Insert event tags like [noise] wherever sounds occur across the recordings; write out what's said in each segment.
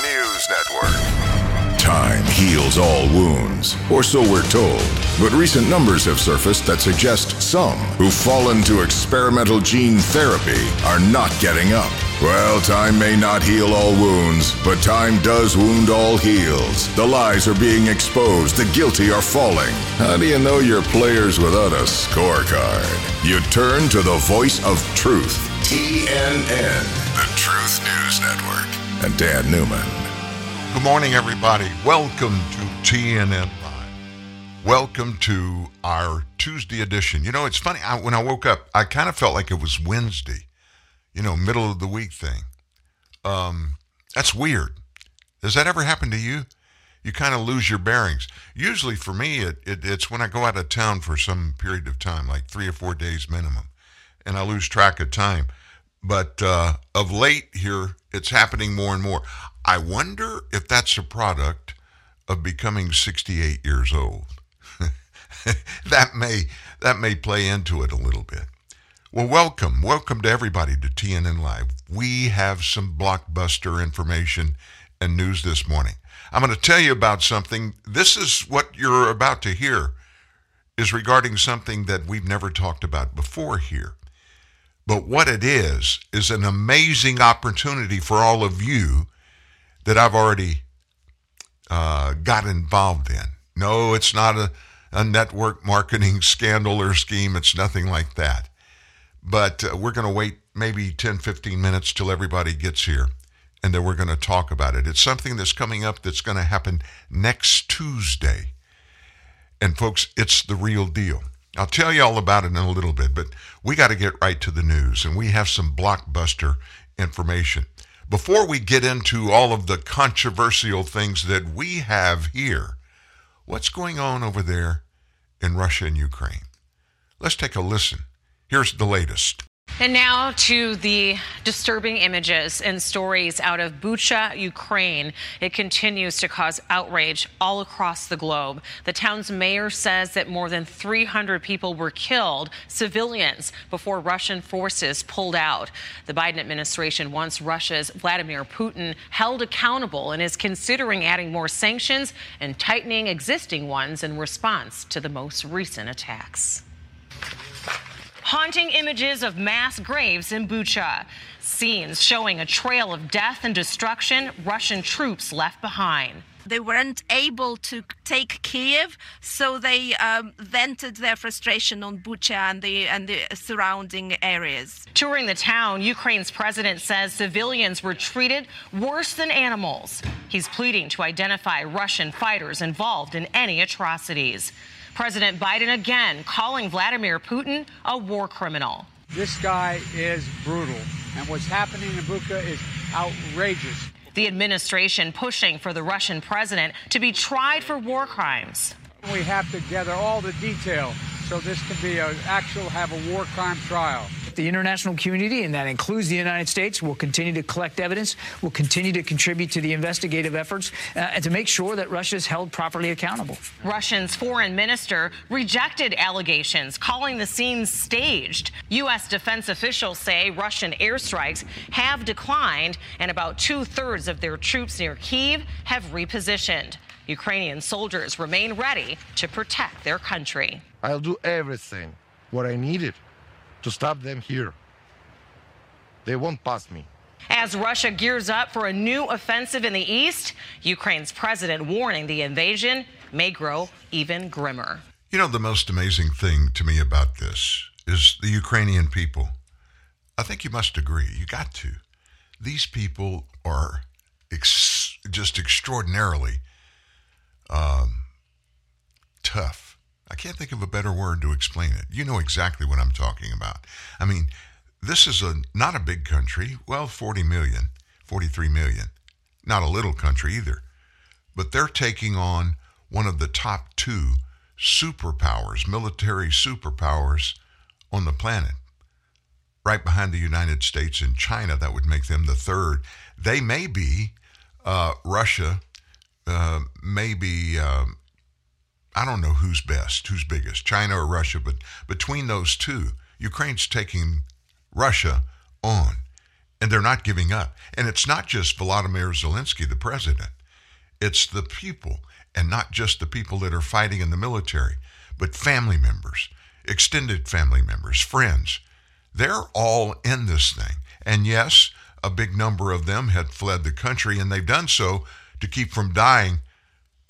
News Network. Time heals all wounds, or so we're told. But recent numbers have surfaced that suggest some who've fallen to experimental gene therapy are not getting up. Well, time may not heal all wounds, but time does wound all heels. The lies are being exposed, the guilty are falling. How do you know your players without a scorecard? You turn to the voice of truth. TNN, the Truth News Network, and Dan Newman. Good morning, everybody. Welcome to TNN Live. Welcome to our Tuesday edition. You know, it's funny. I, when I woke up, I kind of felt like it was Wednesday. You know, middle of the week thing. Um, that's weird. Does that ever happen to you? You kind of lose your bearings. Usually, for me, it, it, it's when I go out of town for some period of time, like three or four days minimum, and I lose track of time. But uh, of late here, it's happening more and more. I wonder if that's a product of becoming 68 years old. [laughs] that may that may play into it a little bit. Well, welcome, welcome to everybody to TNN Live. We have some blockbuster information and news this morning. I'm going to tell you about something. This is what you're about to hear is regarding something that we've never talked about before here. But what it is is an amazing opportunity for all of you that I've already uh, got involved in. No, it's not a, a network marketing [laughs] scandal or scheme. It's nothing like that. But uh, we're going to wait maybe 10, 15 minutes till everybody gets here, and then we're going to talk about it. It's something that's coming up that's going to happen next Tuesday. And folks, it's the real deal. I'll tell you all about it in a little bit, but we got to get right to the news, and we have some blockbuster information. Before we get into all of the controversial things that we have here, what's going on over there in Russia and Ukraine? Let's take a listen. Here's the latest. And now to the disturbing images and stories out of Bucha, Ukraine. It continues to cause outrage all across the globe. The town's mayor says that more than 300 people were killed, civilians, before Russian forces pulled out. The Biden administration wants Russia's Vladimir Putin held accountable and is considering adding more sanctions and tightening existing ones in response to the most recent attacks. Haunting images of mass graves in Bucha. Scenes showing a trail of death and destruction Russian troops left behind. They weren't able to take Kiev, so they um, vented their frustration on Bucha and the, and the surrounding areas. Touring the town, Ukraine's president says civilians were treated worse than animals. He's pleading to identify Russian fighters involved in any atrocities. President Biden again calling Vladimir Putin a war criminal. This guy is brutal, and what's happening in Bucha is outrageous. The administration pushing for the Russian president to be tried for war crimes. We have to gather all the detail so this can be an actual have a war crime trial. The international community, and that includes the United States, will continue to collect evidence, will continue to contribute to the investigative efforts, uh, and to make sure that Russia is held properly accountable. Russia's foreign minister rejected allegations, calling the scenes staged. U.S. defense officials say Russian airstrikes have declined, and about two thirds of their troops near Kiev have repositioned. Ukrainian soldiers remain ready to protect their country. I'll do everything what I needed to stop them here. They won't pass me. As Russia gears up for a new offensive in the east, Ukraine's president warning the invasion may grow even grimmer. You know, the most amazing thing to me about this is the Ukrainian people. I think you must agree. You got to. These people are ex- just extraordinarily um, tough. I can't think of a better word to explain it. You know exactly what I'm talking about. I mean, this is a not a big country. Well, 40 million, 43 million. Not a little country either. But they're taking on one of the top two superpowers, military superpowers on the planet. Right behind the United States and China, that would make them the third. They may be uh, Russia, uh, maybe um, I don't know who's best, who's biggest, China or Russia, but between those two, Ukraine's taking Russia on. and they're not giving up. And it's not just Volodymyr Zelensky, the president, it's the people, and not just the people that are fighting in the military, but family members, extended family members, friends. They're all in this thing. And yes, a big number of them had fled the country, and they've done so to keep from dying.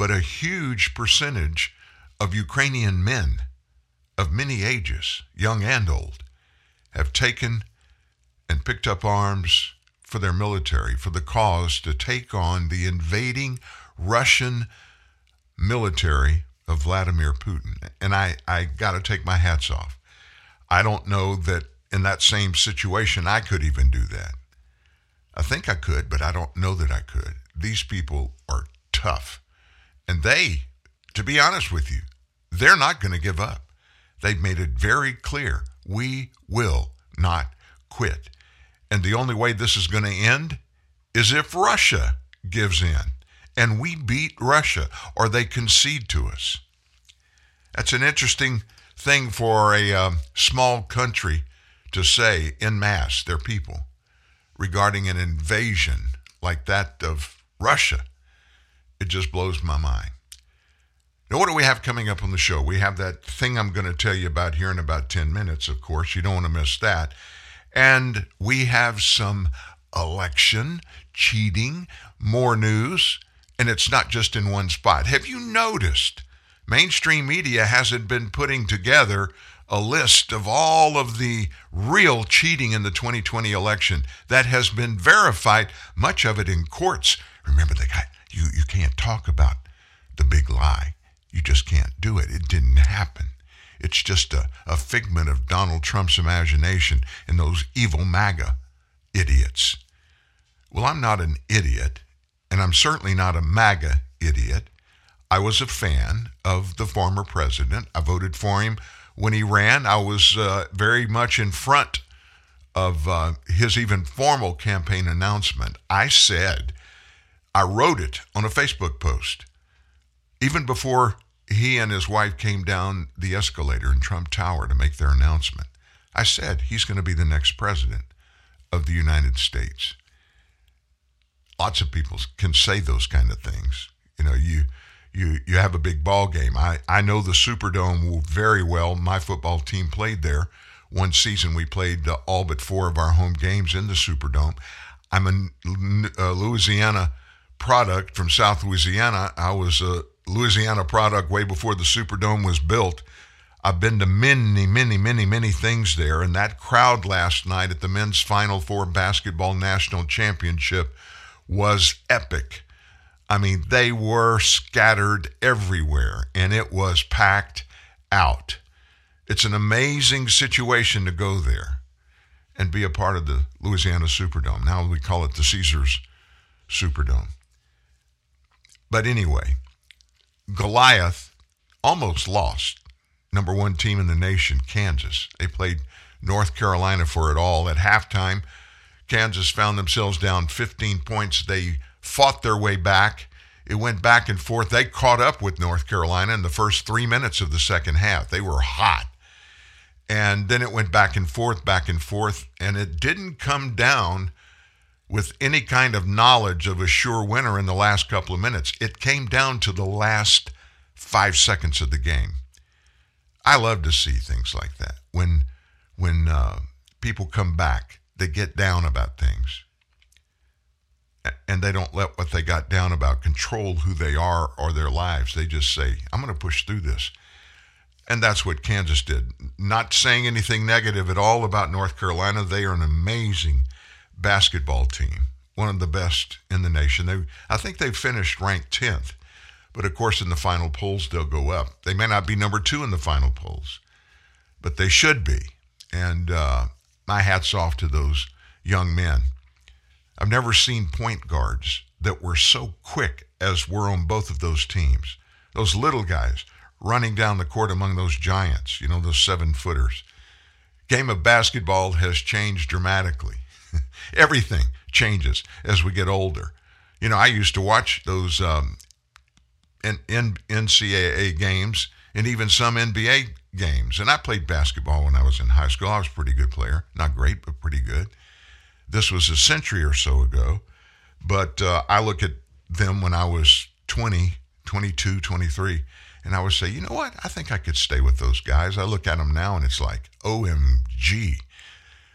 But a huge percentage of Ukrainian men of many ages, young and old, have taken and picked up arms for their military, for the cause to take on the invading Russian military of Vladimir Putin. And I, I got to take my hats off. I don't know that in that same situation I could even do that. I think I could, but I don't know that I could. These people are tough. And they, to be honest with you, they're not going to give up. They've made it very clear we will not quit. And the only way this is going to end is if Russia gives in and we beat Russia or they concede to us. That's an interesting thing for a um, small country to say in mass, their people, regarding an invasion like that of Russia. It just blows my mind. Now, what do we have coming up on the show? We have that thing I'm going to tell you about here in about 10 minutes, of course. You don't want to miss that. And we have some election cheating, more news, and it's not just in one spot. Have you noticed mainstream media hasn't been putting together a list of all of the real cheating in the 2020 election that has been verified, much of it in courts. Remember, the guy, you, you can't talk about the big lie. You just can't do it. It didn't happen. It's just a, a figment of Donald Trump's imagination and those evil MAGA idiots. Well, I'm not an idiot, and I'm certainly not a MAGA idiot. I was a fan of the former president. I voted for him when he ran. I was uh, very much in front of uh, his even formal campaign announcement. I said, I wrote it on a Facebook post, even before he and his wife came down the escalator in Trump Tower to make their announcement. I said he's going to be the next president of the United States. Lots of people can say those kind of things. You know, you you you have a big ball game. I I know the Superdome very well. My football team played there. One season we played uh, all but four of our home games in the Superdome. I'm a, a Louisiana product from South Louisiana. I was a Louisiana product way before the Superdome was built. I've been to many, many, many, many things there, and that crowd last night at the men's Final Four basketball national championship was epic. I mean, they were scattered everywhere, and it was packed out. It's an amazing situation to go there and be a part of the Louisiana Superdome. Now we call it the Caesars Superdome. But anyway, Goliath almost lost. Number one team in the nation, Kansas. They played North Carolina for it all. At halftime, Kansas found themselves down 15 points. They fought their way back. It went back and forth. They caught up with North Carolina in the first three minutes of the second half. They were hot. And then it went back and forth, back and forth. And it didn't come down with any kind of knowledge of a sure winner in the last couple of minutes. It came down to the last five seconds of the game. I love to see things like that when when uh, people come back, they get down about things, and they don't let what they got down about control who they are or their lives. They just say, "I'm going to push through this." And that's what Kansas did. Not saying anything negative at all about North Carolina. They are an amazing basketball team, one of the best in the nation. They, I think they finished ranked 10th, but of course, in the final polls, they'll go up. They may not be number two in the final polls, but they should be. And uh, my hat's off to those young men. I've never seen point guards that were so quick as were on both of those teams. Those little guys running down the court among those giants, you know, those seven footers. Game of basketball has changed dramatically. [laughs] Everything changes as we get older. You know, I used to watch those um, NCAA games and even some NBA games. And I played basketball when I was in high school. I was a pretty good player. Not great, but pretty good. This was a century or so ago, but uh, I look at them when I was 20, 22, 23, and I would say, you know what? I think I could stay with those guys. I look at them now and it's like, OMG.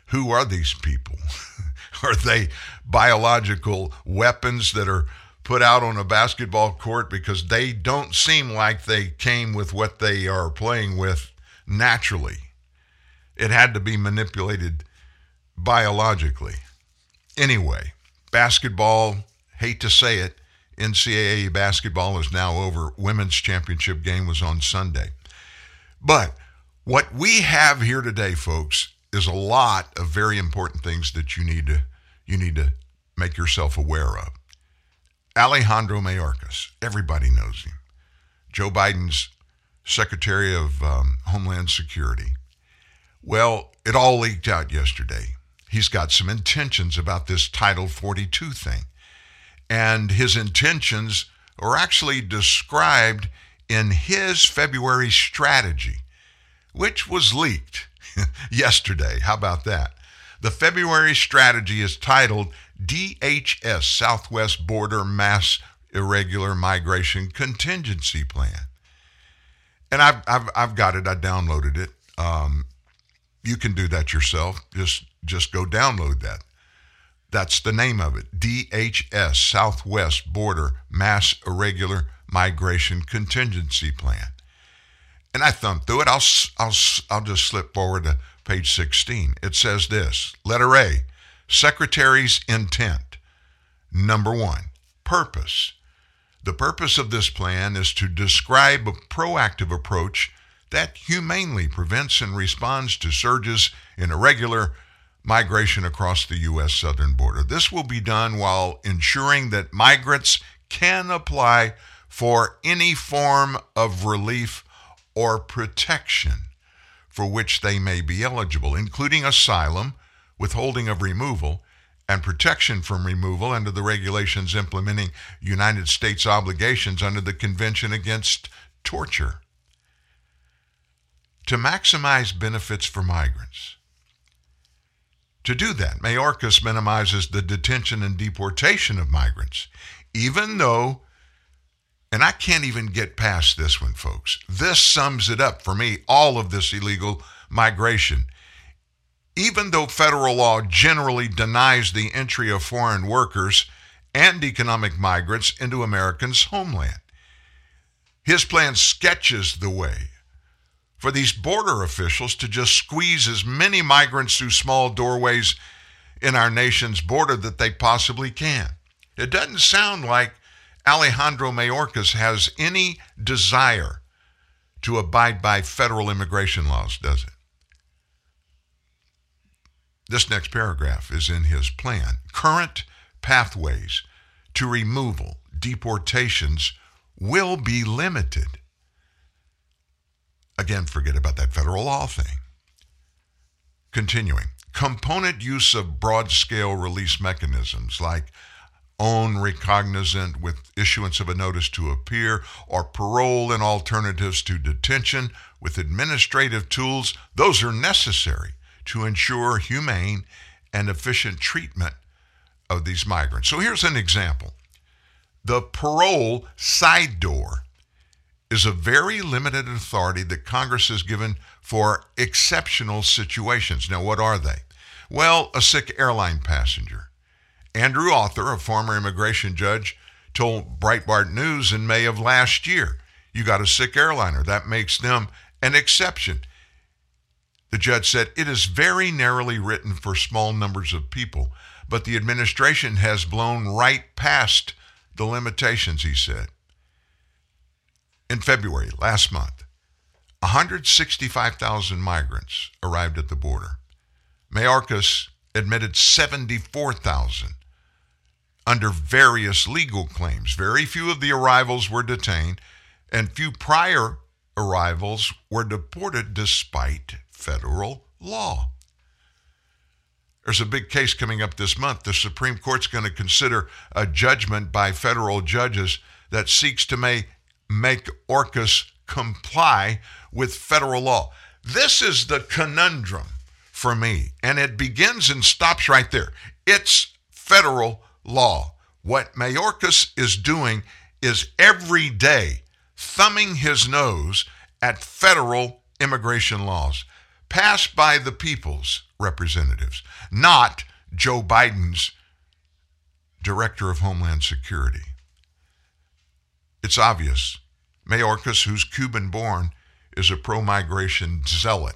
Who are these people? [laughs] are they biological weapons that are put out on a basketball court because they don't seem like they came with what they are playing with naturally? It had to be manipulated biologically. Anyway, basketball, hate to say it, NCAA basketball is now over. Women's championship game was on Sunday. But what we have here today, folks, is a lot of very important things that you need to you need to make yourself aware of. Alejandro Mayorkas, everybody knows him. Joe Biden's Secretary of um, Homeland Security. Well, it all leaked out yesterday. He's got some intentions about this Title 42 thing. And his intentions are actually described in his February strategy, which was leaked [laughs] yesterday. How about that? The February strategy is titled DHS Southwest Border Mass Irregular Migration Contingency Plan. And I've, I've, I've got it, I downloaded it. Um, you can do that yourself. Just, just go download that. That's the name of it DHS Southwest Border Mass Irregular Migration Contingency Plan. And I thumb through it. I'll, I'll, I'll just slip forward to page 16. It says this Letter A Secretary's intent. Number one, purpose. The purpose of this plan is to describe a proactive approach that humanely prevents and responds to surges in irregular migration across the U.S. southern border. This will be done while ensuring that migrants can apply for any form of relief or protection for which they may be eligible, including asylum, withholding of removal, and protection from removal under the regulations implementing United States obligations under the Convention Against Torture. To maximize benefits for migrants, to do that, Mayorkas minimizes the detention and deportation of migrants, even though, and I can't even get past this one, folks. This sums it up for me, all of this illegal migration. Even though federal law generally denies the entry of foreign workers and economic migrants into Americans' homeland, his plan sketches the way for these border officials to just squeeze as many migrants through small doorways in our nation's border that they possibly can. It doesn't sound like Alejandro Mayorkas has any desire to abide by federal immigration laws, does it? This next paragraph is in his plan. Current pathways to removal, deportations will be limited Again, forget about that federal law thing. Continuing, component use of broad scale release mechanisms like own recognizance with issuance of a notice to appear or parole and alternatives to detention with administrative tools, those are necessary to ensure humane and efficient treatment of these migrants. So here's an example. The parole side door is a very limited authority that Congress has given for exceptional situations. Now, what are they? Well, a sick airline passenger. Andrew Arthur, a former immigration judge, told Breitbart News in May of last year you got a sick airliner. That makes them an exception. The judge said it is very narrowly written for small numbers of people, but the administration has blown right past the limitations, he said in February, last month, 165,000 migrants arrived at the border. Mayorkas admitted 74,000 under various legal claims. Very few of the arrivals were detained, and few prior arrivals were deported despite federal law. There's a big case coming up this month. The Supreme Court's going to consider a judgment by federal judges that seeks to make make Orcas comply with federal law. This is the conundrum for me. And it begins and stops right there. It's federal law. What Mayorkas is doing is every day thumbing his nose at federal immigration laws passed by the people's representatives, not Joe Biden's director of Homeland Security. It's obvious. Mayorkas, who's Cuban born, is a pro migration zealot.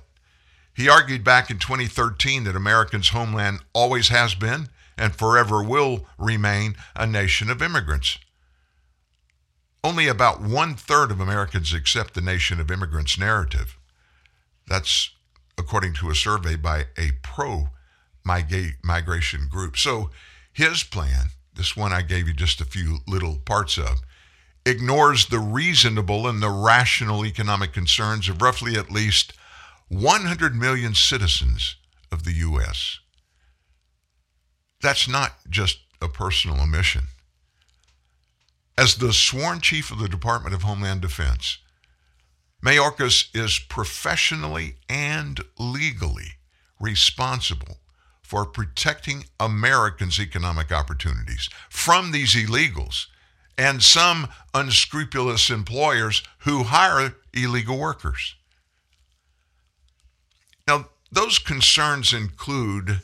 He argued back in 2013 that America's homeland always has been and forever will remain a nation of immigrants. Only about one third of Americans accept the nation of immigrants narrative. That's according to a survey by a pro migration group. So his plan, this one I gave you just a few little parts of, ignores the reasonable and the rational economic concerns of roughly at least 100 million citizens of the U.S. That's not just a personal omission. As the sworn chief of the Department of Homeland Defense, Mayorkas is professionally and legally responsible for protecting Americans' economic opportunities from these illegals and some unscrupulous employers who hire illegal workers. Now, those concerns include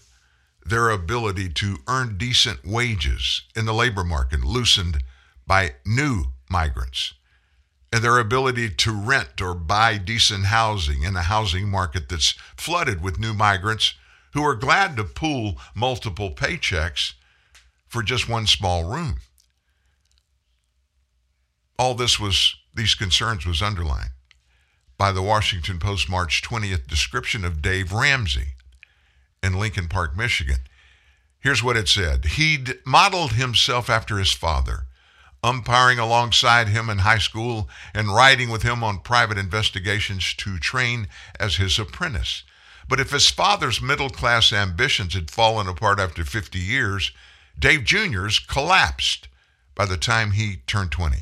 their ability to earn decent wages in the labor market loosened by new migrants, and their ability to rent or buy decent housing in a housing market that's flooded with new migrants who are glad to pool multiple paychecks for just one small room. All this was, these concerns was underlined by the Washington Post March 20th description of Dave Ramsey in Lincoln Park, Michigan. Here's what it said He'd modeled himself after his father, umpiring alongside him in high school and riding with him on private investigations to train as his apprentice. But if his father's middle class ambitions had fallen apart after 50 years, Dave Jr.'s collapsed by the time he turned 20.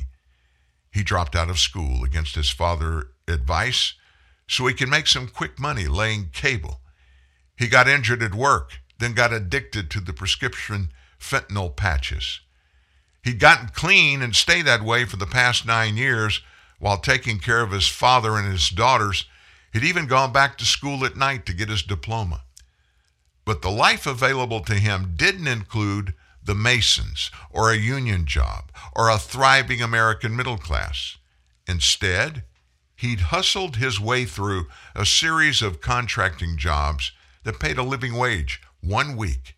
He dropped out of school against his father's advice so he could make some quick money laying cable. He got injured at work, then got addicted to the prescription fentanyl patches. He'd gotten clean and stayed that way for the past nine years while taking care of his father and his daughters. He'd even gone back to school at night to get his diploma. But the life available to him didn't include the Masons, or a union job, or a thriving American middle class. Instead, he'd hustled his way through a series of contracting jobs that paid a living wage one week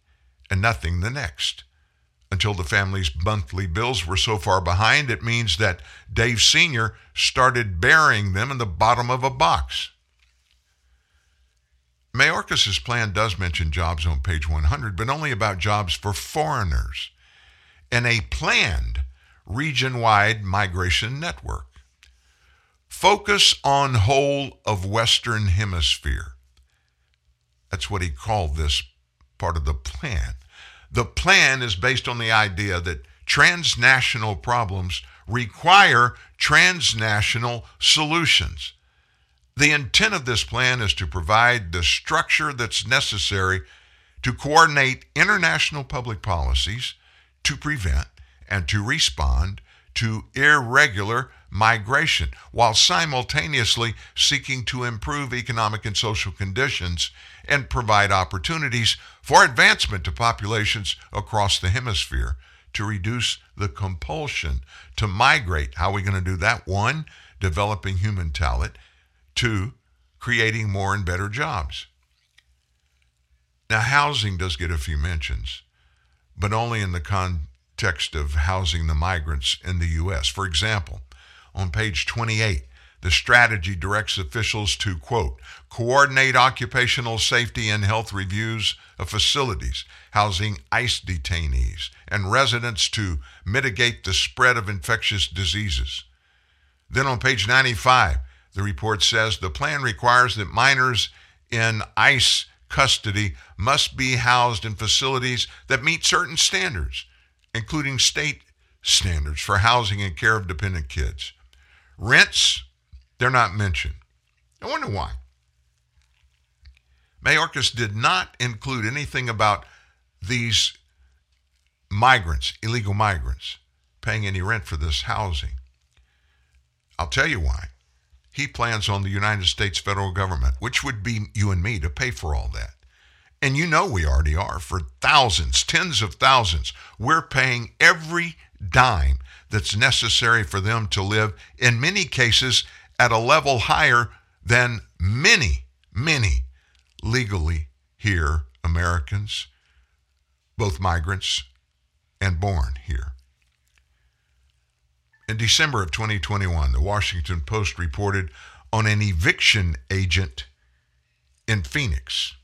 and nothing the next. Until the family's monthly bills were so far behind, it means that Dave Sr. started burying them in the bottom of a box. Mayorkas' plan does mention jobs on page 100, but only about jobs for foreigners and a planned region wide migration network. Focus on whole of Western Hemisphere. That's what he called this part of the plan. The plan is based on the idea that transnational problems require transnational solutions. The intent of this plan is to provide the structure that's necessary to coordinate international public policies to prevent and to respond to irregular migration while simultaneously seeking to improve economic and social conditions and provide opportunities for advancement to populations across the hemisphere to reduce the compulsion to migrate. How are we going to do that? One, developing human talent. Two, creating more and better jobs. Now, housing does get a few mentions, but only in the context of housing the migrants in the U.S. For example, on page 28, the strategy directs officials to, quote, coordinate occupational safety and health reviews of facilities housing ICE detainees and residents to mitigate the spread of infectious diseases. Then on page 95, the report says the plan requires that minors in ICE custody must be housed in facilities that meet certain standards, including state standards for housing and care of dependent kids. Rents, they're not mentioned. I wonder why. Mayorkas did not include anything about these migrants, illegal migrants, paying any rent for this housing. I'll tell you why. He plans on the United States federal government, which would be you and me, to pay for all that. And you know we already are for thousands, tens of thousands. We're paying every dime that's necessary for them to live, in many cases, at a level higher than many, many legally here Americans, both migrants and born here. In December of 2021, the Washington Post reported on an eviction agent in Phoenix.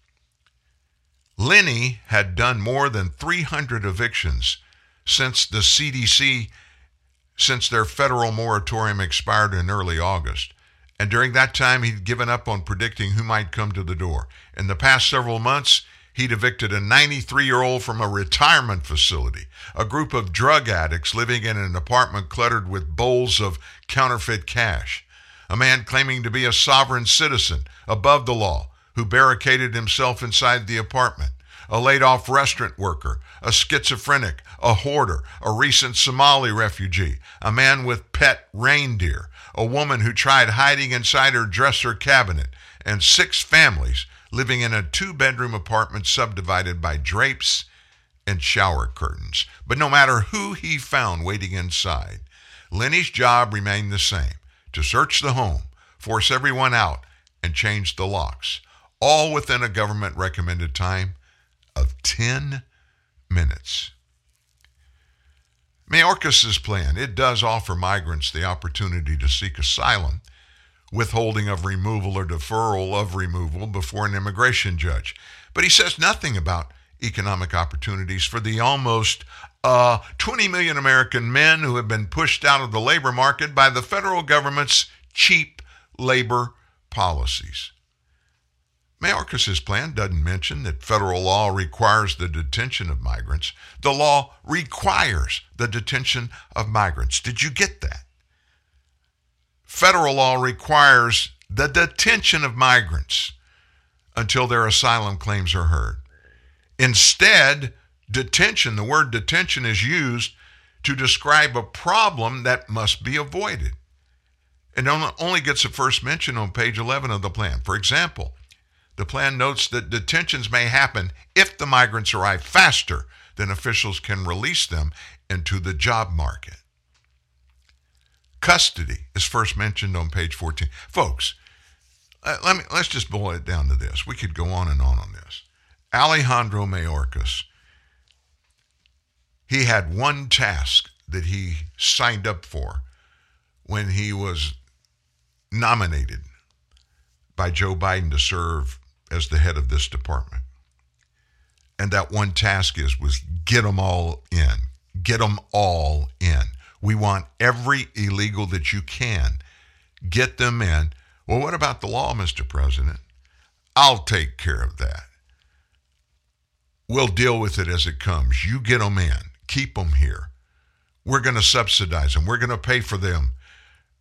Lenny had done more than 300 evictions since the CDC, since their federal moratorium expired in early August. And during that time, he'd given up on predicting who might come to the door. In the past several months, he'd evicted a 93 year old from a retirement facility, a group of drug addicts living in an apartment cluttered with bowls of counterfeit cash, a man claiming to be a sovereign citizen above the law who barricaded himself inside the apartment, a laid off restaurant worker, a schizophrenic, a hoarder, a recent Somali refugee, a man with pet reindeer, a woman who tried hiding inside her dresser cabinet, and six families living in a two bedroom apartment subdivided by drapes and shower curtains. But no matter who he found waiting inside, Lenny's job remained the same to search the home, force everyone out, and change the locks, all within a government recommended time of 10 minutes. Mayorkas' plan, it does offer migrants the opportunity to seek asylum, withholding of removal or deferral of removal before an immigration judge. But he says nothing about economic opportunities for the almost uh, 20 million American men who have been pushed out of the labor market by the federal government's cheap labor policies. Mayorkas' plan doesn't mention that federal law requires the detention of migrants. The law requires the detention of migrants. Did you get that? Federal law requires the detention of migrants until their asylum claims are heard. Instead, detention, the word detention is used to describe a problem that must be avoided. It only gets a first mention on page 11 of the plan. For example, the plan notes that detentions may happen if the migrants arrive faster than officials can release them into the job market. Custody is first mentioned on page 14. Folks, uh, let me let's just boil it down to this. We could go on and on on this. Alejandro Mayorkas he had one task that he signed up for when he was nominated by Joe Biden to serve as the head of this department. And that one task is was get them all in. Get them all in. We want every illegal that you can. Get them in. Well, what about the law, Mr. President? I'll take care of that. We'll deal with it as it comes. You get them in. Keep them here. We're going to subsidize them. We're going to pay for them.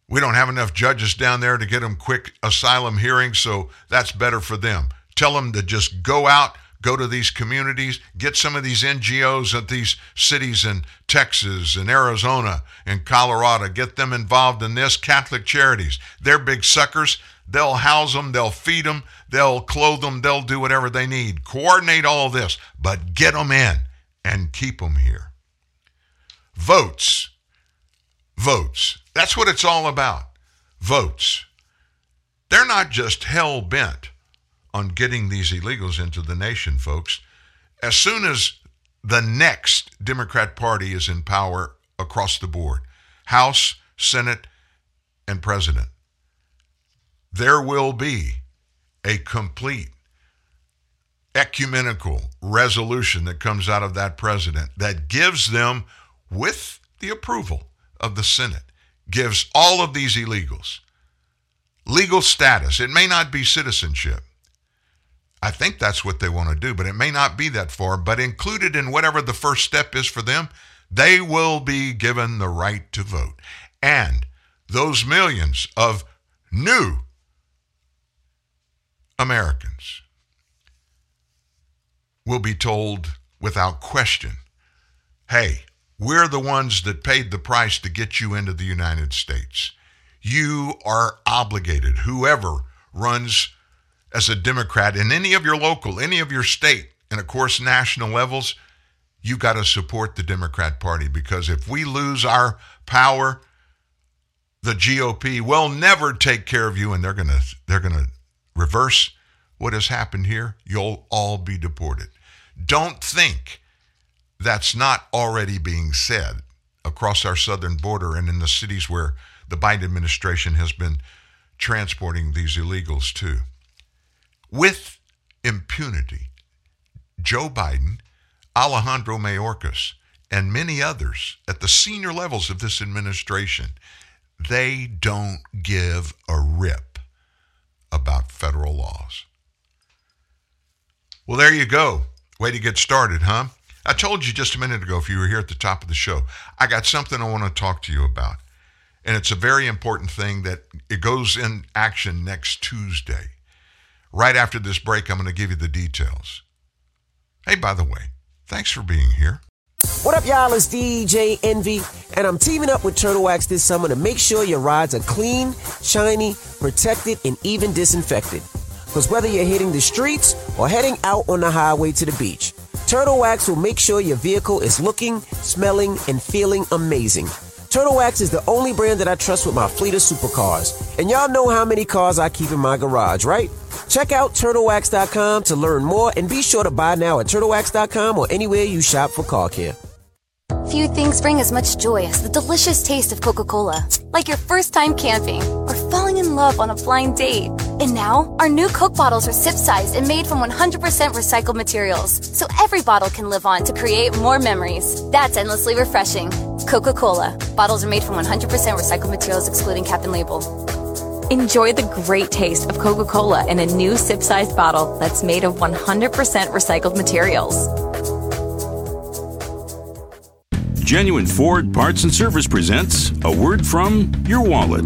We don't have enough judges down there to get them quick asylum hearings, so that's better for them. Tell them to just go out, go to these communities, get some of these NGOs at these cities in Texas and Arizona and Colorado, get them involved in this. Catholic Charities, they're big suckers. They'll house them, they'll feed them, they'll clothe them, they'll do whatever they need. Coordinate all this, but get them in and keep them here. Votes. Votes. That's what it's all about. Votes. They're not just hell bent on getting these illegals into the nation, folks. As soon as the next Democrat Party is in power across the board, House, Senate, and President, there will be a complete ecumenical resolution that comes out of that president that gives them, with the approval of the Senate, gives all of these illegals legal status. It may not be citizenship. I think that's what they want to do, but it may not be that far. But included in whatever the first step is for them, they will be given the right to vote. And those millions of new Americans will be told without question hey, we're the ones that paid the price to get you into the United States. You are obligated, whoever runs as a Democrat in any of your local, any of your state, and of course, national levels, you got to support the Democrat Party because if we lose our power, the GOP will never take care of you and they're to they're to reverse what has happened here. You'll all be deported. Don't think that's not already being said across our southern border and in the cities where the Biden administration has been transporting these illegals to. With impunity, Joe Biden, Alejandro Mayorkas, and many others at the senior levels of this administration, they don't give a rip about federal laws. Well, there you go. Way to get started, huh? I told you just a minute ago, if you were here at the top of the show, I got something I want to talk to you about. And it's a very important thing that it goes in action next Tuesday. Right after this break, I'm going to give you the details. Hey, by the way, thanks for being here. What up, y'all? It's DJ Envy, and I'm teaming up with Turtle Wax this summer to make sure your rides are clean, shiny, protected, and even disinfected. Because whether you're hitting the streets or heading out on the highway to the beach, Turtle Wax will make sure your vehicle is looking, smelling, and feeling amazing. Turtle Wax is the only brand that I trust with my fleet of supercars. And y'all know how many cars I keep in my garage, right? Check out turtlewax.com to learn more and be sure to buy now at turtlewax.com or anywhere you shop for car care. Few things bring as much joy as the delicious taste of Coca Cola. Like your first time camping or falling in love on a blind date. And now, our new Coke bottles are sip sized and made from 100% recycled materials. So every bottle can live on to create more memories. That's endlessly refreshing. Coca Cola. Bottles are made from 100% recycled materials, excluding cap and label. Enjoy the great taste of Coca Cola in a new sip sized bottle that's made of 100% recycled materials. Genuine Ford Parts and Service presents a word from your wallet.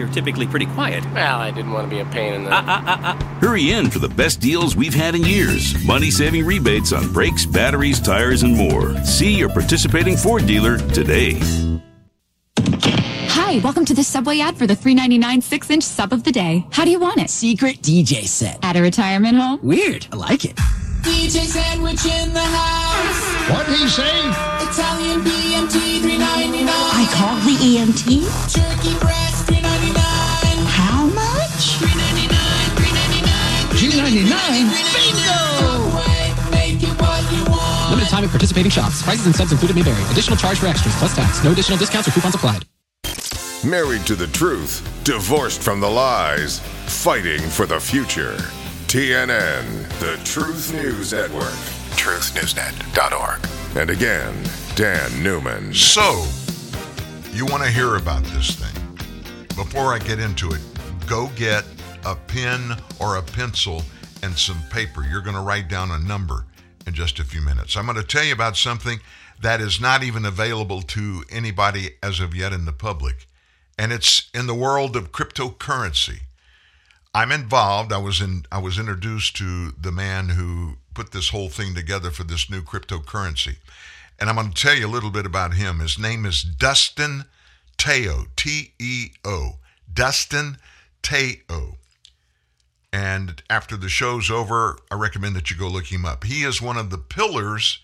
you're typically pretty quiet. Well, I didn't want to be a pain in the. Ah, ah, ah. Hurry in for the best deals we've had in years. Money saving rebates on brakes, batteries, tires, and more. See your participating Ford dealer today. Hi, welcome to the Subway ad for the $3.99 six inch sub of the day. How do you want it? Secret DJ set. At a retirement home? Weird. I like it. DJ sandwich in the house. What'd he say? Italian BMT $3.99. I call the EMT. Turkey breast $3.99. How much? $3.99. $3.99. Bingo! Make it what you want. Limited time at participating shops. Prices and subs included may vary. Additional charge for extras plus tax. No additional discounts or coupons applied. Married to the truth, divorced from the lies, fighting for the future. TNN, the Truth News Network. TruthNewsNet.org. And again, Dan Newman. So, you want to hear about this thing. Before I get into it, go get a pen or a pencil and some paper. You're going to write down a number in just a few minutes. I'm going to tell you about something that is not even available to anybody as of yet in the public, and it's in the world of cryptocurrency. I'm involved. I was in I was introduced to the man who put this whole thing together for this new cryptocurrency. And I'm going to tell you a little bit about him. His name is Dustin Teo, T E O. Dustin Teo. And after the show's over, I recommend that you go look him up. He is one of the pillars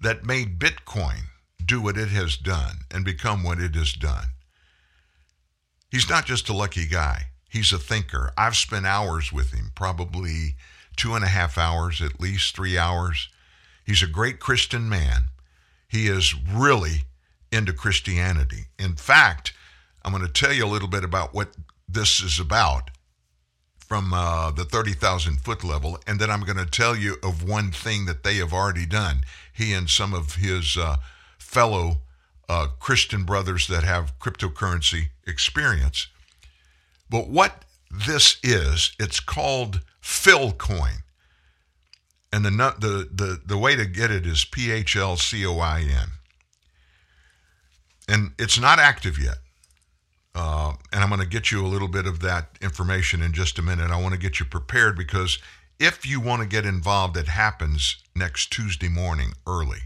that made Bitcoin do what it has done and become what it has done. He's not just a lucky guy, he's a thinker. I've spent hours with him, probably two and a half hours, at least three hours. He's a great Christian man. He is really into Christianity. In fact, I'm going to tell you a little bit about what this is about from uh, the 30,000 foot level, and then I'm going to tell you of one thing that they have already done. He and some of his uh, fellow uh, Christian brothers that have cryptocurrency experience. But what this is, it's called Philcoin. And the, the, the, the way to get it is P H L C O I N. And it's not active yet. Uh, and I'm going to get you a little bit of that information in just a minute. I want to get you prepared because if you want to get involved, it happens next Tuesday morning early.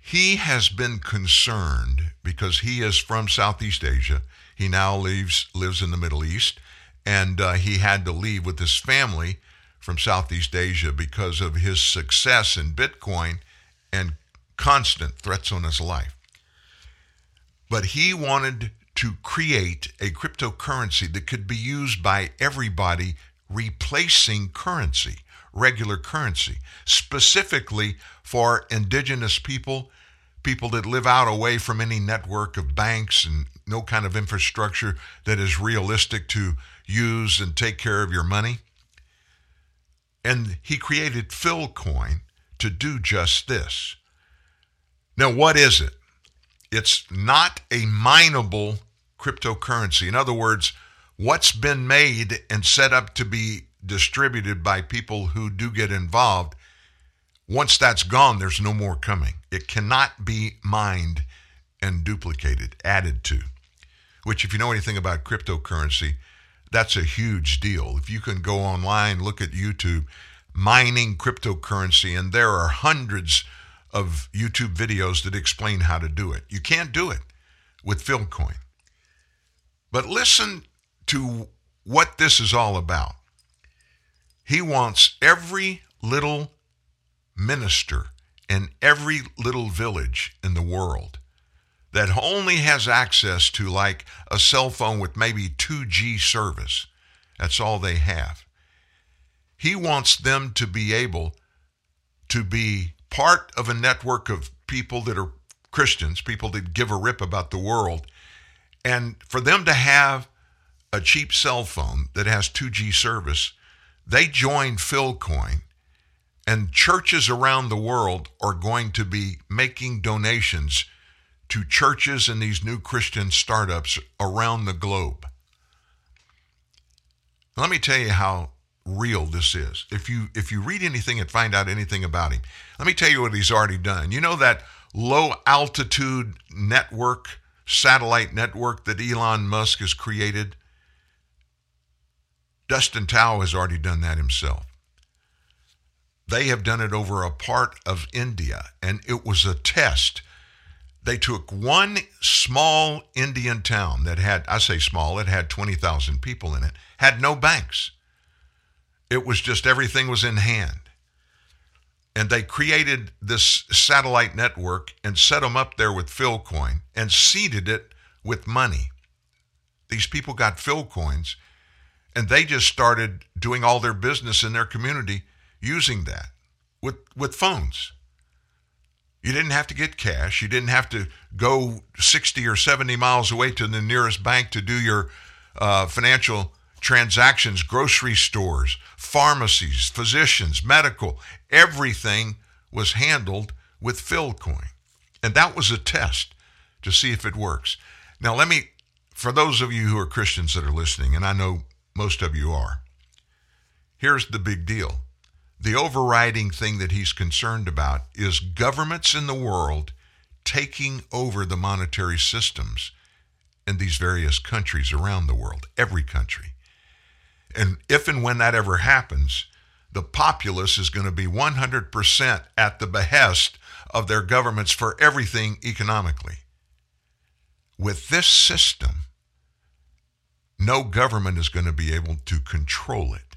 He has been concerned because he is from Southeast Asia. He now lives lives in the Middle East, and uh, he had to leave with his family from Southeast Asia because of his success in Bitcoin and constant threats on his life. But he wanted to create a cryptocurrency that could be used by everybody, replacing currency, regular currency, specifically for indigenous people, people that live out away from any network of banks and no kind of infrastructure that is realistic to use and take care of your money. And he created Philcoin to do just this. Now, what is it? It's not a mineable cryptocurrency. In other words, what's been made and set up to be distributed by people who do get involved, once that's gone, there's no more coming. It cannot be mined and duplicated, added to. Which, if you know anything about cryptocurrency, that's a huge deal. If you can go online, look at YouTube, mining cryptocurrency, and there are hundreds of YouTube videos that explain how to do it. You can't do it with Philcoin. But listen to what this is all about. He wants every little minister in every little village in the world that only has access to like a cell phone with maybe 2G service. That's all they have. He wants them to be able to be part of a network of people that are Christians, people that give a rip about the world, and for them to have a cheap cell phone that has 2G service, they join Philcoin, and churches around the world are going to be making donations to churches and these new Christian startups around the globe. Let me tell you how real this is. If you if you read anything and find out anything about him, let me tell you what he's already done. You know that low altitude network, satellite network that Elon Musk has created? Dustin Tao has already done that himself. They have done it over a part of India, and it was a test. They took one small Indian town that had, I say small, it had 20,000 people in it, had no banks. It was just everything was in hand. And they created this satellite network and set them up there with Philcoin and seeded it with money. These people got Philcoins and they just started doing all their business in their community using that with, with phones. You didn't have to get cash. You didn't have to go 60 or 70 miles away to the nearest bank to do your uh, financial transactions, grocery stores, pharmacies, physicians, medical, everything was handled with Philcoin. And that was a test to see if it works. Now, let me, for those of you who are Christians that are listening, and I know most of you are, here's the big deal. The overriding thing that he's concerned about is governments in the world taking over the monetary systems in these various countries around the world, every country. And if and when that ever happens, the populace is going to be 100% at the behest of their governments for everything economically. With this system, no government is going to be able to control it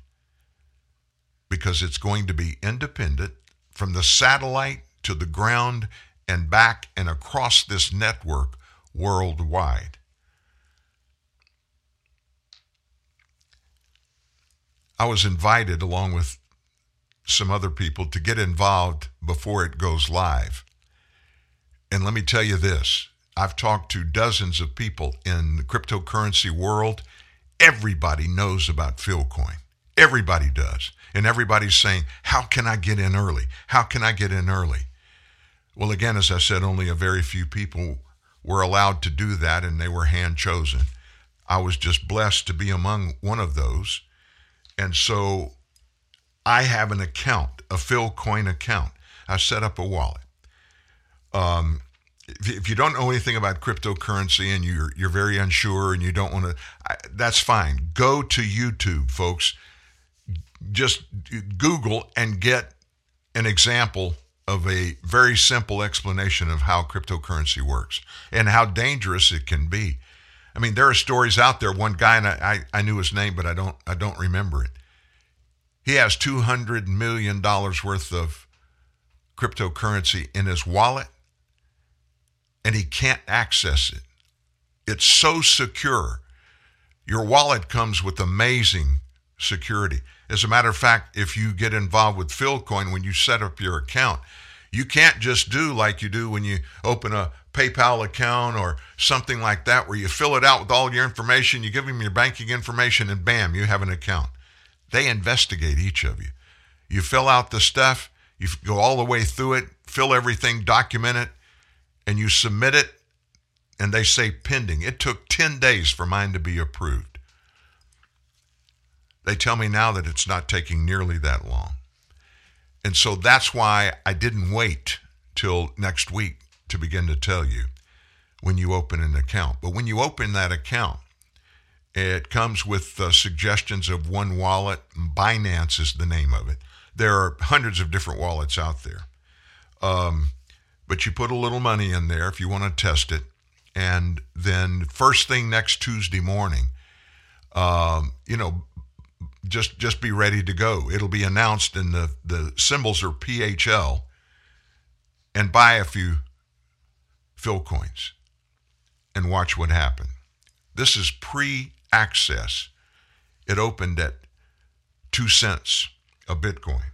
because it's going to be independent from the satellite to the ground and back and across this network worldwide. I was invited along with some other people to get involved before it goes live. And let me tell you this I've talked to dozens of people in the cryptocurrency world, everybody knows about Philcoin. Everybody does. And everybody's saying, How can I get in early? How can I get in early? Well, again, as I said, only a very few people were allowed to do that, and they were hand chosen. I was just blessed to be among one of those. And so I have an account, a Philcoin account. I set up a wallet. Um, if, if you don't know anything about cryptocurrency and you're you're very unsure and you don't want to, that's fine. Go to YouTube, folks. Just Google and get an example of a very simple explanation of how cryptocurrency works and how dangerous it can be. I mean, there are stories out there. One guy, and I, I, I knew his name, but I don't I don't remember it. He has two hundred million dollars worth of cryptocurrency in his wallet, and he can't access it. It's so secure. Your wallet comes with amazing security. As a matter of fact, if you get involved with Philcoin when you set up your account, you can't just do like you do when you open a PayPal account or something like that, where you fill it out with all your information, you give them your banking information, and bam, you have an account. They investigate each of you. You fill out the stuff, you go all the way through it, fill everything, document it, and you submit it, and they say pending. It took 10 days for mine to be approved. They tell me now that it's not taking nearly that long. And so that's why I didn't wait till next week to begin to tell you when you open an account. But when you open that account, it comes with uh, suggestions of one wallet. Binance is the name of it. There are hundreds of different wallets out there. Um, but you put a little money in there if you want to test it. And then, first thing next Tuesday morning, um, you know, just just be ready to go. It'll be announced, and the the symbols are PHL. And buy a few Phil coins, and watch what happens. This is pre-access. It opened at two cents a Bitcoin.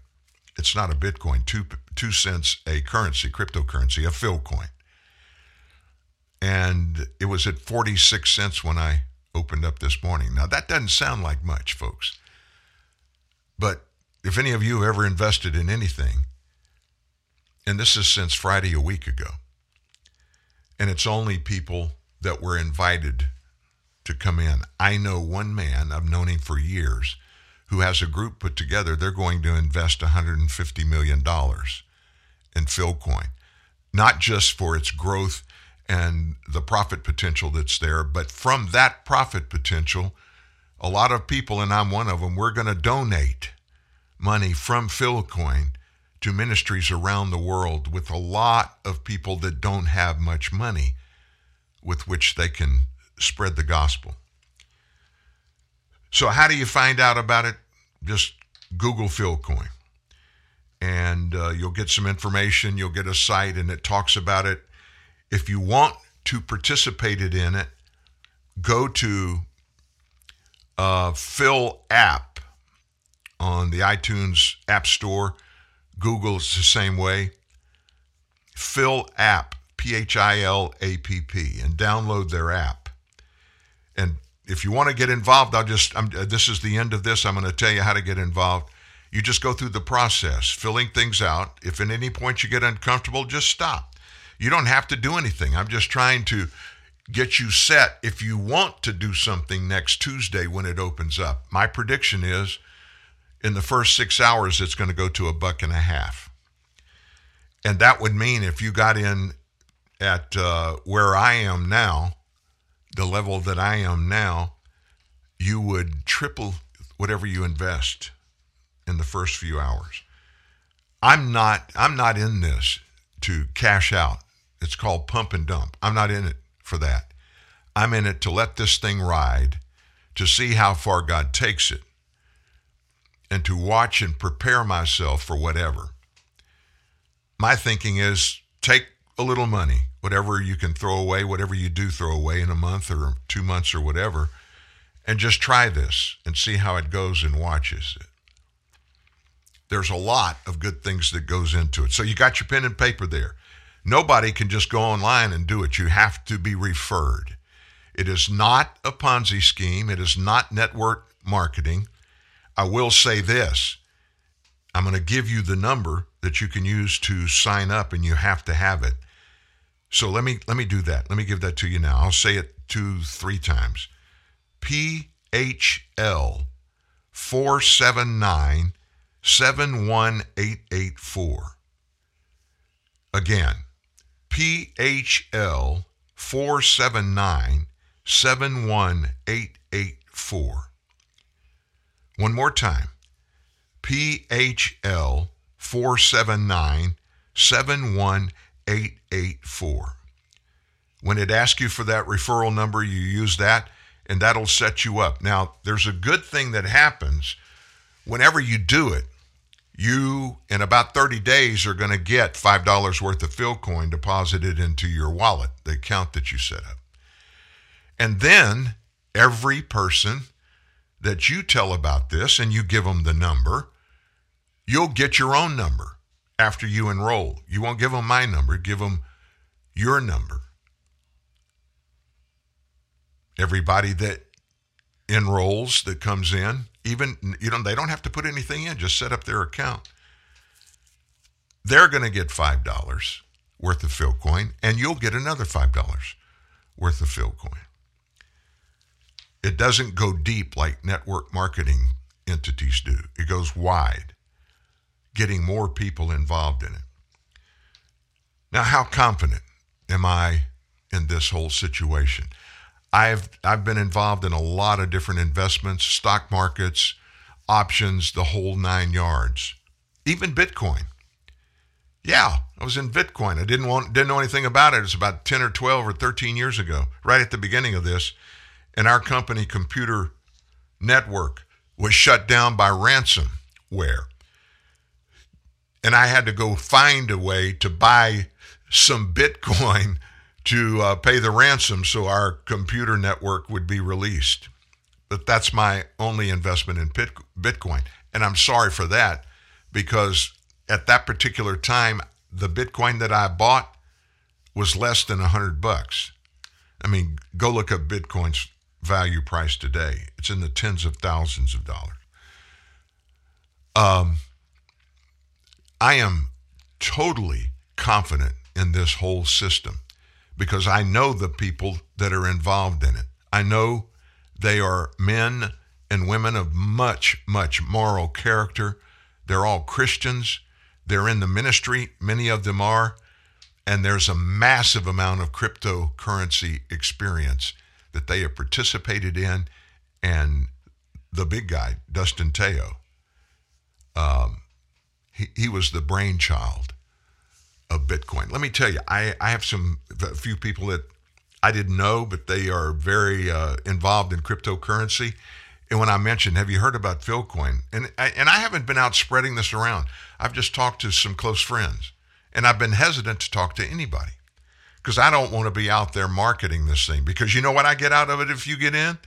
It's not a Bitcoin. Two two cents a currency, cryptocurrency, a Phil coin. And it was at 46 cents when I opened up this morning. Now, that doesn't sound like much, folks. But if any of you have ever invested in anything, and this is since Friday a week ago, and it's only people that were invited to come in. I know one man, I've known him for years, who has a group put together. They're going to invest $150 million in Philcoin, not just for its growth and the profit potential that's there, but from that profit potential, a lot of people, and I'm one of them, we're going to donate money from Philcoin to ministries around the world with a lot of people that don't have much money with which they can spread the gospel. So, how do you find out about it? Just Google Philcoin. And uh, you'll get some information. You'll get a site, and it talks about it. If you want to participate in it, go to uh, Phil app on the iTunes App Store. Google is the same way. Phil app, P H I L A P P, and download their app. And if you want to get involved, I'll just, I'm, uh, this is the end of this. I'm going to tell you how to get involved. You just go through the process, filling things out. If at any point you get uncomfortable, just stop. You don't have to do anything. I'm just trying to get you set if you want to do something next Tuesday when it opens up. My prediction is in the first six hours, it's going to go to a buck and a half. And that would mean if you got in at uh, where I am now, the level that I am now, you would triple whatever you invest in the first few hours. I'm not I'm not in this to cash out. It's called pump and dump. I'm not in it for that. I'm in it to let this thing ride, to see how far God takes it, and to watch and prepare myself for whatever. My thinking is take a little money, whatever you can throw away, whatever you do throw away in a month or two months or whatever, and just try this and see how it goes and watches it. There's a lot of good things that goes into it. So you got your pen and paper there. Nobody can just go online and do it. You have to be referred. It is not a Ponzi scheme. It is not network marketing. I will say this I'm going to give you the number that you can use to sign up, and you have to have it. So let me let me do that. Let me give that to you now. I'll say it two, three times. PHL 479 71884. Again, PHL 479 71884. One more time. PHL 479 71884. When it asks you for that referral number, you use that and that'll set you up. Now, there's a good thing that happens whenever you do it. You, in about 30 days, are going to get $5 worth of Philcoin deposited into your wallet, the account that you set up. And then every person that you tell about this and you give them the number, you'll get your own number after you enroll. You won't give them my number, give them your number. Everybody that enrolls, that comes in, even, you know, they don't have to put anything in, just set up their account. They're going to get $5 worth of Philcoin, and you'll get another $5 worth of Philcoin. It doesn't go deep like network marketing entities do, it goes wide, getting more people involved in it. Now, how confident am I in this whole situation? I've I've been involved in a lot of different investments, stock markets, options, the whole nine yards. Even Bitcoin. Yeah, I was in Bitcoin. I didn't want didn't know anything about it. It's about 10 or 12 or 13 years ago, right at the beginning of this. And our company computer network was shut down by ransomware. And I had to go find a way to buy some Bitcoin [laughs] to uh, pay the ransom so our computer network would be released. But that's my only investment in Bitcoin. And I'm sorry for that because at that particular time, the Bitcoin that I bought was less than 100 bucks. I mean, go look up Bitcoin's value price today. It's in the tens of thousands of dollars. Um, I am totally confident in this whole system because I know the people that are involved in it. I know they are men and women of much, much moral character. They're all Christians. They're in the ministry, many of them are. And there's a massive amount of cryptocurrency experience that they have participated in. And the big guy, Dustin Teo, um, he, he was the brainchild of Bitcoin. Let me tell you, I, I have some a few people that I didn't know, but they are very uh, involved in cryptocurrency. And when I mentioned, have you heard about Philcoin? And and I haven't been out spreading this around. I've just talked to some close friends, and I've been hesitant to talk to anybody because I don't want to be out there marketing this thing. Because you know what I get out of it if you get in?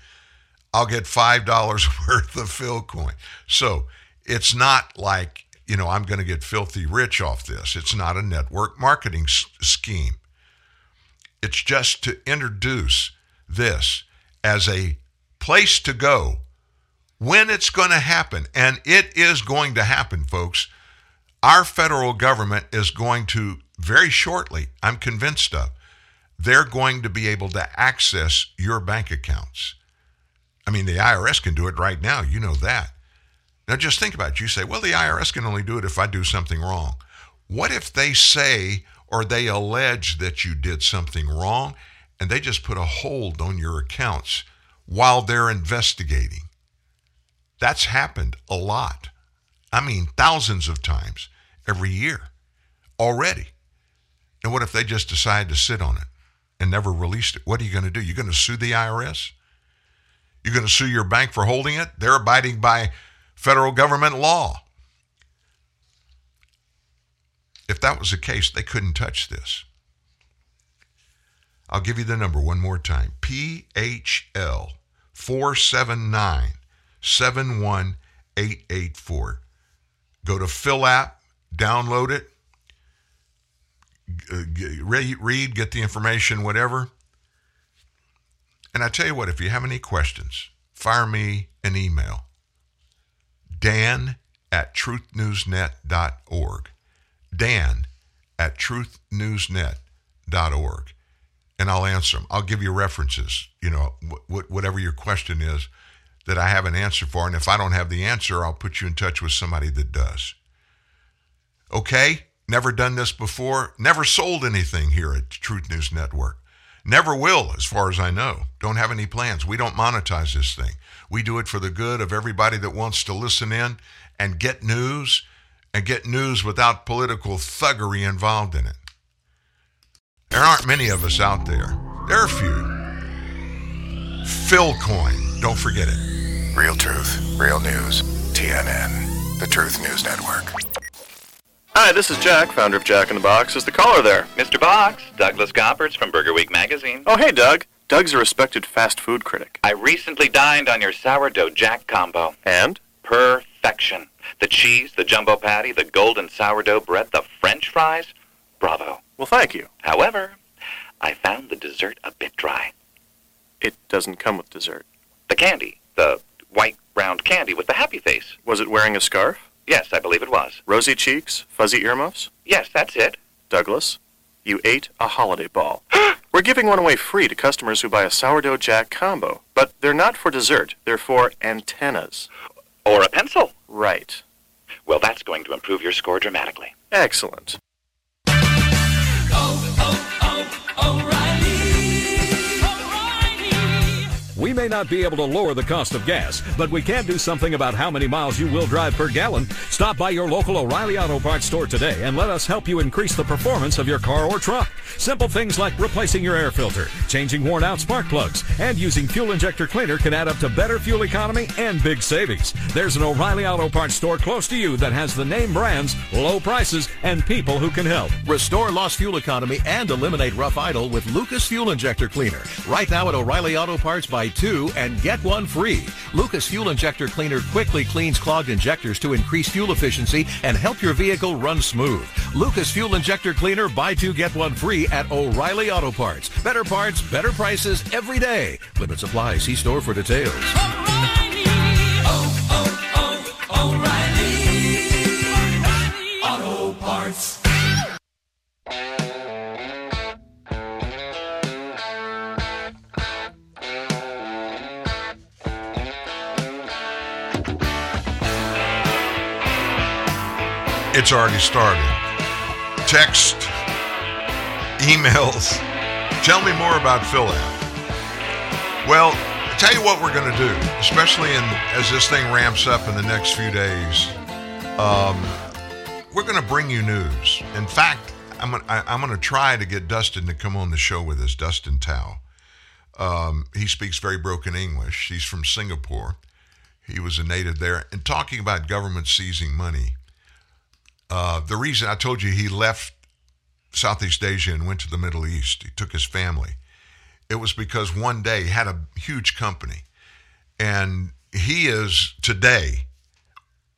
I'll get five dollars [laughs] worth of Philcoin. So it's not like you know, I'm going to get filthy rich off this. It's not a network marketing s- scheme. It's just to introduce this as a place to go when it's going to happen. And it is going to happen, folks. Our federal government is going to, very shortly, I'm convinced of, they're going to be able to access your bank accounts. I mean, the IRS can do it right now. You know that. Now, just think about it. You say, well, the IRS can only do it if I do something wrong. What if they say or they allege that you did something wrong and they just put a hold on your accounts while they're investigating? That's happened a lot. I mean, thousands of times every year already. And what if they just decide to sit on it and never released it? What are you going to do? You're going to sue the IRS? You're going to sue your bank for holding it? They're abiding by federal government law. If that was the case, they couldn't touch this. I'll give you the number one more time PHL 479 71884. Go to Phil app, download it, read, get the information, whatever, And I tell you what, if you have any questions, fire me an email. Dan at truthnewsnet.org. Dan at truthnewsnet.org. And I'll answer them. I'll give you references, you know, wh- whatever your question is that I have an answer for. And if I don't have the answer, I'll put you in touch with somebody that does. Okay? Never done this before. Never sold anything here at Truth News Network. Never will, as far as I know. Don't have any plans. We don't monetize this thing. We do it for the good of everybody that wants to listen in and get news and get news without political thuggery involved in it. There aren't many of us out there. There are a few. Philcoin, don't forget it. Real truth, real news. TNN, the Truth News Network. Hi, this is Jack, founder of Jack in the Box. Is the caller there? Mr. Box, Douglas Gopperts from Burger Week magazine. Oh, hey, Doug. Doug's a respected fast food critic. I recently dined on your sourdough jack combo. And? Perfection. The cheese, the jumbo patty, the golden sourdough bread, the french fries. Bravo. Well, thank you. However, I found the dessert a bit dry. It doesn't come with dessert. The candy, the white round candy with the happy face. Was it wearing a scarf? Yes, I believe it was. Rosy cheeks? Fuzzy earmuffs? Yes, that's it. Douglas, you ate a holiday ball. [gasps] We're giving one away free to customers who buy a sourdough jack combo, but they're not for dessert. They're for antennas. Or a pencil. Right. Well, that's going to improve your score dramatically. Excellent. We may not be able to lower the cost of gas, but we can do something about how many miles you will drive per gallon. Stop by your local O'Reilly Auto Parts store today and let us help you increase the performance of your car or truck. Simple things like replacing your air filter, changing worn out spark plugs, and using fuel injector cleaner can add up to better fuel economy and big savings. There's an O'Reilly Auto Parts store close to you that has the name brands, low prices, and people who can help. Restore lost fuel economy and eliminate rough idle with Lucas Fuel Injector Cleaner. Right now at O'Reilly Auto Parts, buy two and get one free. Lucas Fuel Injector Cleaner quickly cleans clogged injectors to increase fuel efficiency and help your vehicle run smooth. Lucas Fuel Injector Cleaner, buy two, get one free at O'Reilly Auto Parts. Better parts, better prices every day. Limit supply. See store for details. Auto It's already started. Text, emails. Tell me more about PhilApp. Well, I tell you what we're going to do, especially in, as this thing ramps up in the next few days. Um, we're going to bring you news. In fact, I'm gonna, I, I'm going to try to get Dustin to come on the show with us, Dustin Tao. Um, he speaks very broken English. He's from Singapore. He was a native there. And talking about government seizing money, uh, the reason I told you he left Southeast Asia and went to the Middle East, he took his family. It was because one day he had a huge company. And he is today,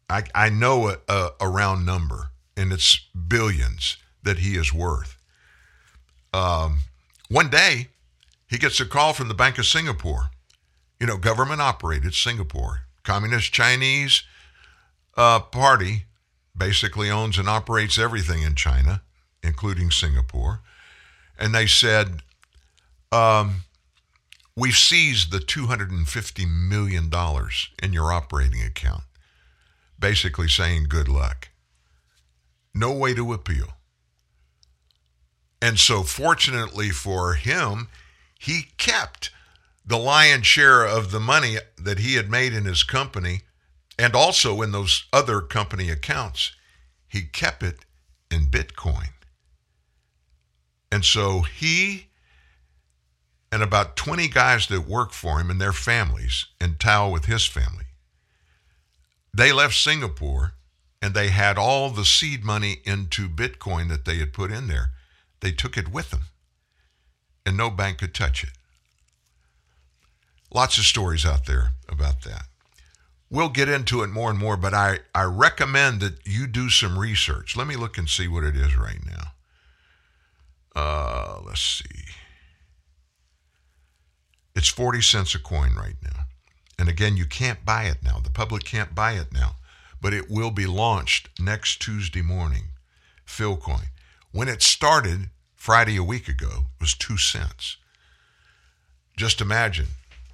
I, I know a, a, a round number, and it's billions that he is worth. Um, one day, he gets a call from the Bank of Singapore, you know, government operated Singapore, Communist Chinese uh, Party basically owns and operates everything in China, including Singapore. And they said, um, We've seized the $250 million in your operating account. Basically saying, Good luck. No way to appeal. And so, fortunately for him, he kept the lion's share of the money that he had made in his company and also in those other company accounts. He kept it in Bitcoin. And so he and about 20 guys that work for him and their families, and Tao with his family, they left Singapore and they had all the seed money into Bitcoin that they had put in there. They took it with them, and no bank could touch it. Lots of stories out there about that. We'll get into it more and more, but I, I recommend that you do some research. Let me look and see what it is right now. Uh, let's see. It's 40 cents a coin right now. And again, you can't buy it now. The public can't buy it now. But it will be launched next Tuesday morning. Philcoin. When it started Friday a week ago, it was two cents. Just imagine.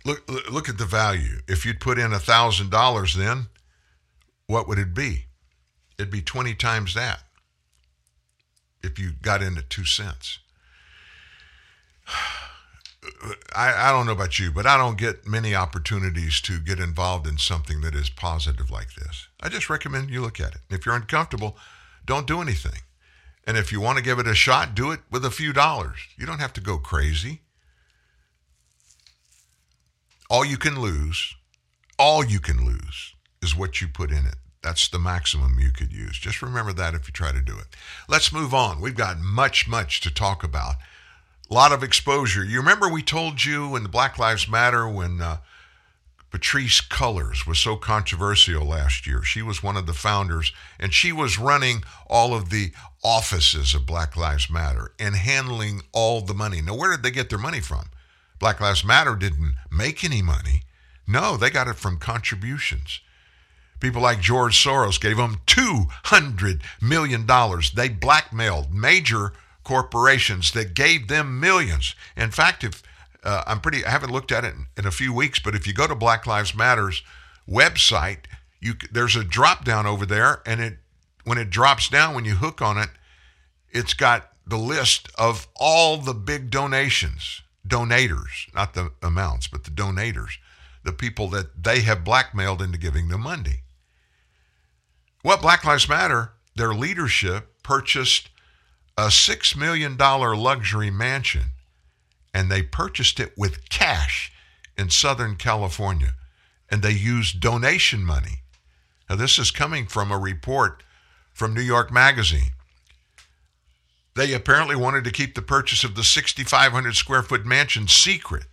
Look, look at the value. If you'd put in a thousand dollars then, what would it be? It'd be 20 times that if you got in at two cents. [sighs] I, I don't know about you, but I don't get many opportunities to get involved in something that is positive like this. I just recommend you look at it. If you're uncomfortable, don't do anything. And if you want to give it a shot, do it with a few dollars. You don't have to go crazy. All you can lose, all you can lose is what you put in it. That's the maximum you could use. Just remember that if you try to do it. Let's move on. We've got much, much to talk about. A lot of exposure. You remember we told you in the Black Lives Matter when uh, Patrisse Cullors was so controversial last year. She was one of the founders, and she was running all of the offices of Black Lives Matter and handling all the money. Now, where did they get their money from? Black Lives Matter didn't make any money. No, they got it from contributions. People like George Soros gave them $200 million. They blackmailed major corporations that gave them millions. In fact, if uh, I'm pretty, I haven't looked at it in, in, a few weeks, but if you go to Black Lives Matter's website, you there's a drop down over there, and it when it drops down, when you hook on it, it's got the list of all the big donations, donators, not the amounts, but the donators, the people that they have blackmailed into giving them money. Well, Black Lives Matter, their leadership purchased a $6 million luxury mansion, and they purchased it with cash in Southern California, and they used donation money. Now, this is coming from a report from New York Magazine. They apparently wanted to keep the purchase of the 6,500 square foot mansion secret.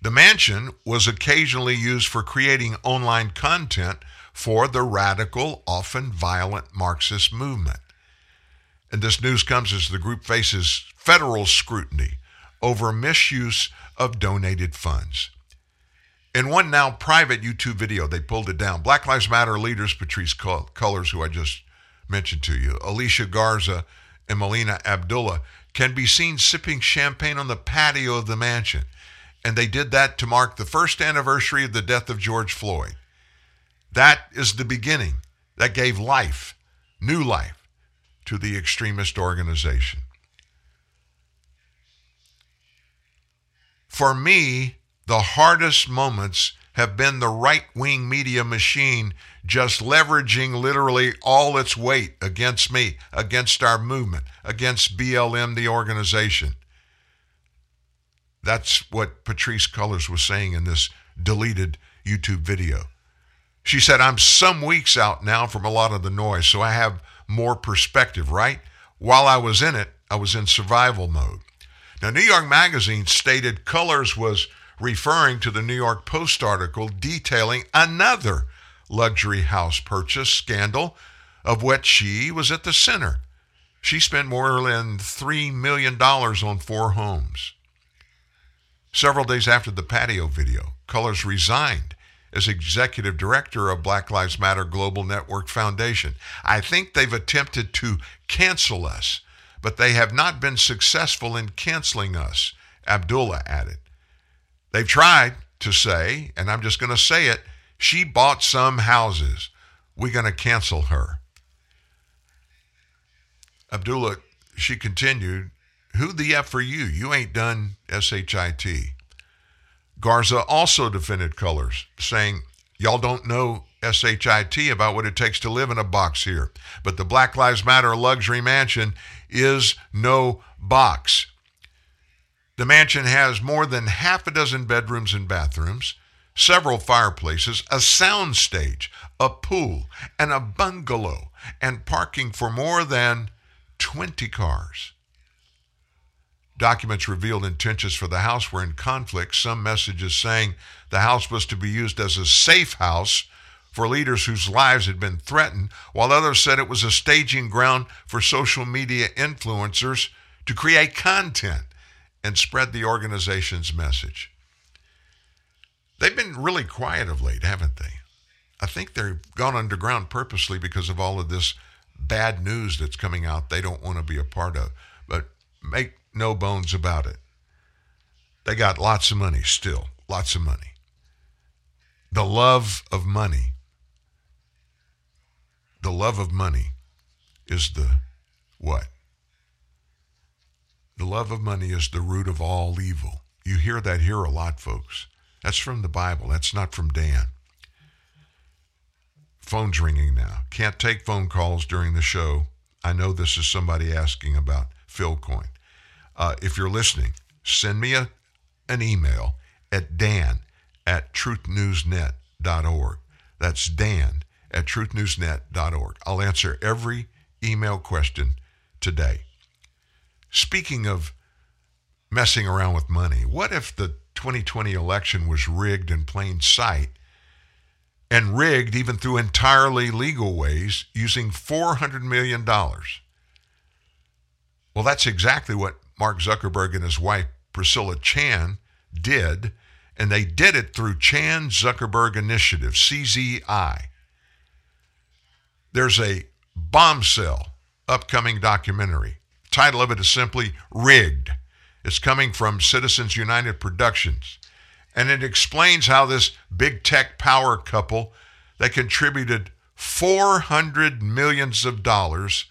The mansion was occasionally used for creating online content for the radical, often violent Marxist movement. And this news comes as the group faces federal scrutiny over misuse of donated funds. In one now private YouTube video, they pulled it down. Black Lives Matter leaders, Patrisse Cullors, who I just mentioned to you, Alicia Garza, and Melina Abdullah, can be seen sipping champagne on the patio of the mansion. And they did that to mark the first anniversary of the death of George Floyd. That is the beginning. That gave life, new life, to the extremist organization. For me, the hardest moments have been the right wing media machine just leveraging literally all its weight against me, against our movement, against BLM, the organization. That's what Patrisse Cullors was saying in this deleted YouTube video. She said, I'm some weeks out now from a lot of the noise, so I have more perspective, right? While I was in it, I was in survival mode. Now, New York Magazine stated Cullors was referring to the New York Post article detailing another luxury house purchase scandal of which she was at the center. She spent more than $3 million on four homes. Several days after the patio video, Cullors resigned as executive director of Black Lives Matter Global Network Foundation. I think they've attempted to cancel us, but they have not been successful in canceling us, Abdullah added. They've tried to say, and I'm just going to say it, she bought some houses. We're going to cancel her. Abdullah, she continued, who the F for you? You ain't done SHIT. Garza also defended Cullors, saying, Y'all don't know SHIT about what it takes to live in a box here. But the Black Lives Matter luxury mansion is no box. The mansion has more than half a dozen bedrooms and bathrooms, several fireplaces, a sound stage, a pool, and a bungalow, and parking for more than 20 cars. Documents revealed intentions for the house were in conflict. Some messages saying the house was to be used as a safe house for leaders whose lives had been threatened, while others said it was a staging ground for social media influencers to create content and spread the organization's message. They've been really quiet of late, haven't they? I think they've gone underground purposely because of all of this bad news that's coming out they don't want to be a part of. But make no bones about it. They got lots of money still, lots of money. The love of money, the love of money is the what? The love of money is the root of all evil. You hear that here a lot, folks. That's from the Bible. That's not from Dan. Phone's ringing now. Can't take phone calls during the show. I know this is somebody asking about Philcoin. Uh, if you're listening, send me a, an email at dan at truthnewsnet.org. That's dan at truthnewsnet.org. I'll answer every email question today. Speaking of messing around with money, what if the 2020 election was rigged in plain sight and rigged even through entirely legal ways using $400 million? Well, that's exactly what Mark Zuckerberg and his wife Priscilla Chan did, and they did it through Chan Zuckerberg Initiative, CZI. There's a bombshell upcoming documentary. Title of it is simply Rigged. It's coming from Citizens United Productions. And it explains how this big tech power couple that contributed 400 millions of dollars